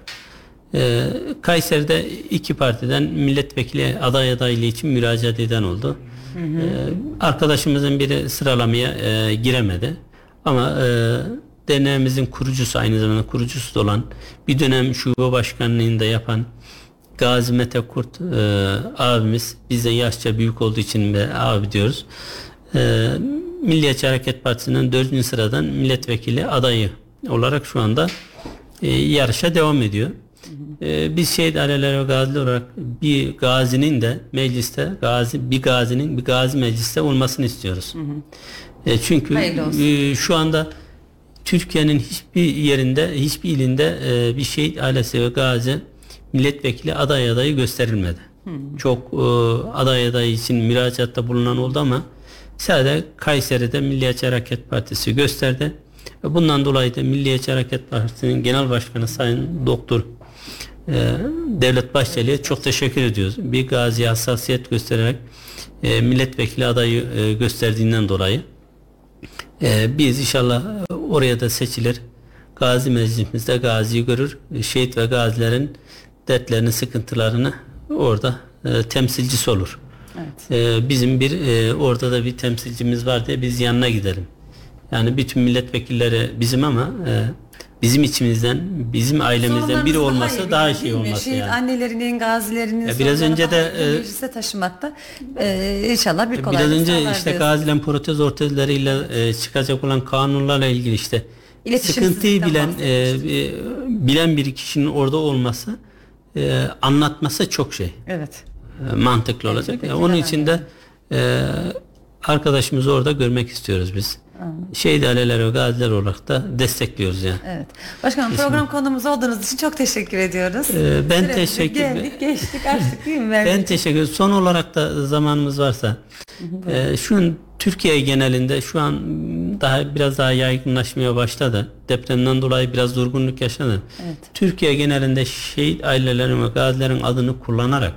E, Kayseri'de iki partiden milletvekili aday adaylığı için müracaat eden oldu. Hı hı. E, arkadaşımızın biri sıralamaya e, giremedi. Ama e, derneğimizin kurucusu aynı zamanda kurucusu olan bir dönem şube başkanlığında yapan Gazi Mete Kurt e, abimiz bize yaşça büyük olduğu için de abi diyoruz. E, Milliyetçi Hareket Partisi'nin 4. sıradan milletvekili adayı olarak şu anda e, yarışa devam ediyor. E, biz şehit aileleri ve gaziler olarak bir gazinin de mecliste gazi bir gazinin bir gazi mecliste olmasını istiyoruz. E, çünkü e, şu anda Türkiye'nin hiçbir yerinde, hiçbir ilinde e, bir şehit ailesi ve gazi milletvekili aday adayı gösterilmedi. Çok e, aday adayı için müracaatta bulunan oldu ama sadece Kayseri'de Milliyetçi Hareket Partisi gösterdi. Ve bundan dolayı da Milliyetçi Hareket Partisi'nin Genel Başkanı Sayın Doktor e, Devlet Bahçeli'ye çok teşekkür ediyoruz. Bir gaziye hassasiyet göstererek e, milletvekili adayı e, gösterdiğinden dolayı ee, biz inşallah oraya da seçilir. Gazi meclisimizde gaziyi görür. Şehit ve gazilerin dertlerini, sıkıntılarını orada e, temsilcisi olur. Evet. Ee, bizim bir e, orada da bir temsilcimiz var diye biz yanına gidelim. Yani bütün milletvekilleri bizim ama e, bizim içimizden, bizim ailemizden biri olması iyi daha, şey olması Şehit yani. annelerinin, gazilerinin Ya biraz önce de, daha e, meclise taşımakta e, inşallah bir kolaylık Biraz önce işte gazilen protez ortezleriyle e, çıkacak olan kanunlarla ilgili işte sıkıntıyı bilen e, e, bilen bir kişinin orada olması e, anlatması çok şey Evet. e, mantıklı olacak. peki, onun için de e, arkadaşımızı orada görmek istiyoruz biz. Şehit aileler ve gaziler olarak da destekliyoruz yani. Evet. Başkanım program konumuz olduğunuz için çok teşekkür ediyoruz. Ee, ben Süremizi teşekkür- Geldik, geçtik, açtık değil mi? Ben teşekkür ederim. Son olarak da zamanımız varsa e, şu Türkiye genelinde şu an daha biraz daha yaygınlaşmaya başladı. Depremden dolayı biraz durgunluk yaşadı. Evet. Türkiye genelinde şehit ailelerin ve gazilerin adını kullanarak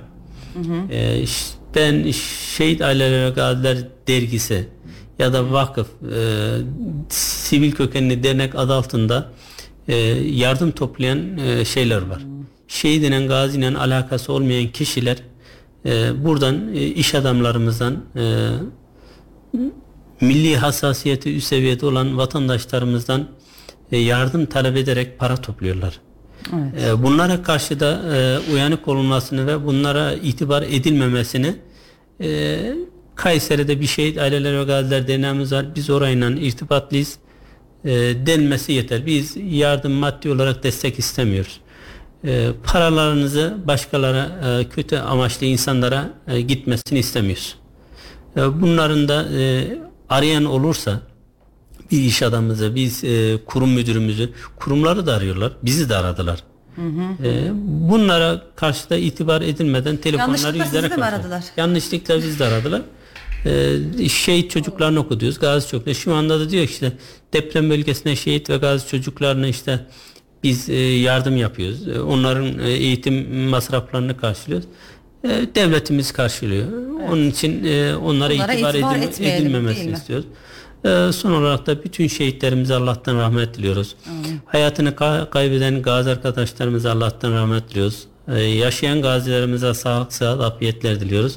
e, ş- ben şehit aileleri ve gaziler dergisi ya da vakıf e, sivil kökenli dernek adı altında e, yardım toplayan e, şeyler var. Şehidinen gazinen alakası olmayan kişiler e, buradan e, iş adamlarımızdan e, milli hassasiyeti üst seviyede olan vatandaşlarımızdan e, yardım talep ederek para topluyorlar. E, Bunlara karşı da e, uyanık olunmasını ve bunlara itibar edilmemesini e, Kayseri'de bir şehit aileler ve gaziler derneğimiz var. Biz orayla irtibatlıyız. E, denmesi yeter. Biz yardım maddi olarak destek istemiyoruz. E, paralarınızı başkalara e, kötü amaçlı insanlara e, gitmesini istemiyoruz. E, Bunların da e, arayan olursa bir iş adamımızı, biz e, kurum müdürümüzü, kurumları da arıyorlar, bizi de aradılar. E, bunlara karşı da itibar edilmeden telefonları Yanlışlıkla sizi yüzlerek de mi bakıyor. aradılar? Yanlışlıkla biz de aradılar. E, şehit çocuklarını okutuyoruz, gazi çocuklar. Şu anda da diyor işte deprem bölgesine şehit ve gazi çocuklarına işte biz e, yardım yapıyoruz. E, onların e, eğitim masraflarını karşılıyoruz. E, devletimiz karşılıyor. Onun için e, onlara, Onlara itibar, itibar edil- edilmemesini istiyoruz. Son olarak da bütün şehitlerimize Allah'tan rahmet diliyoruz. Hayatını ka- kaybeden gazi arkadaşlarımıza Allah'tan rahmet diliyoruz. Ee, yaşayan gazilerimize sağlık, sıhhat, afiyetler diliyoruz.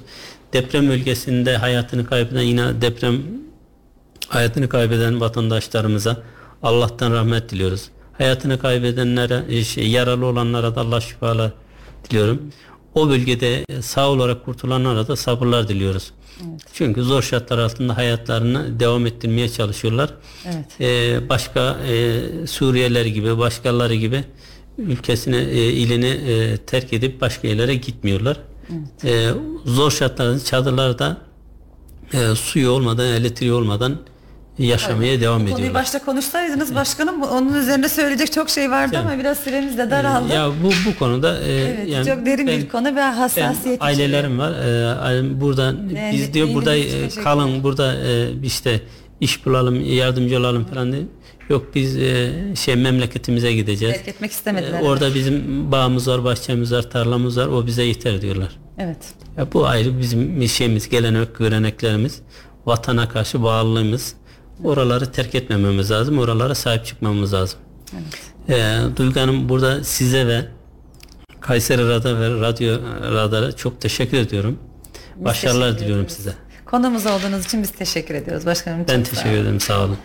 Deprem bölgesinde hayatını kaybeden yine deprem hayatını kaybeden vatandaşlarımıza Allah'tan rahmet diliyoruz. Hayatını kaybedenlere, e, şey, yaralı olanlara da Allah şifalar diliyorum. O bölgede e, sağ olarak kurtulanlara da sabırlar diliyoruz. Çünkü zor şartlar altında hayatlarını devam ettirmeye çalışıyorlar. Evet. Ee, başka e, Suriyeliler gibi, başkaları gibi ülkesini, e, ilini e, terk edip başka yerlere gitmiyorlar. E, zor şartlarda çadırlarda e, suyu olmadan, elektriği olmadan yaşamaya devam Konuyu ediyorlar. başta konuşsaydınız başkanım onun üzerinde söyleyecek çok şey vardı Yani. ama biraz süremiz de daraldı. Ya bu bu konuda e, evet, yani çok derin ben- bir konu ve ben hassasiyet ailelerim var. Ee, ailem burada biz diyor burada e, kalın burada e, işte iş bulalım, yardımcı olalım falan diye. Yok biz e, şey memleketimize gideceğiz. Terk etmek istemediler. orada bizim bağımız var, bahçemiz var, tarlamız var. O bize yeter diyorlar. Evet. Ya bu ayrı bizim şeyimiz, gelenek, göreneklerimiz, vatana karşı bağlılığımız. Oraları terk etmememiz lazım. Oralara sahip çıkmamız lazım. Ee, Duygu Hanım burada size ve Kayseri Radar ve Radyo Radar'a çok teşekkür ediyorum. Başarılar teşekkür diliyorum ederiz. size. Konumuz olduğunuz için biz teşekkür ediyoruz başkanım. Ben teşekkür ederim. Sağ olun.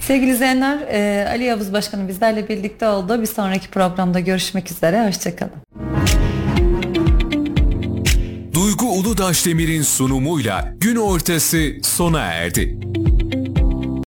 Sevgili izleyenler e, Ali Yavuz Başkanım bizlerle birlikte oldu. Bir sonraki programda görüşmek üzere. Hoşçakalın. Duygu Uludaş Demir'in sunumuyla gün ortası sona erdi.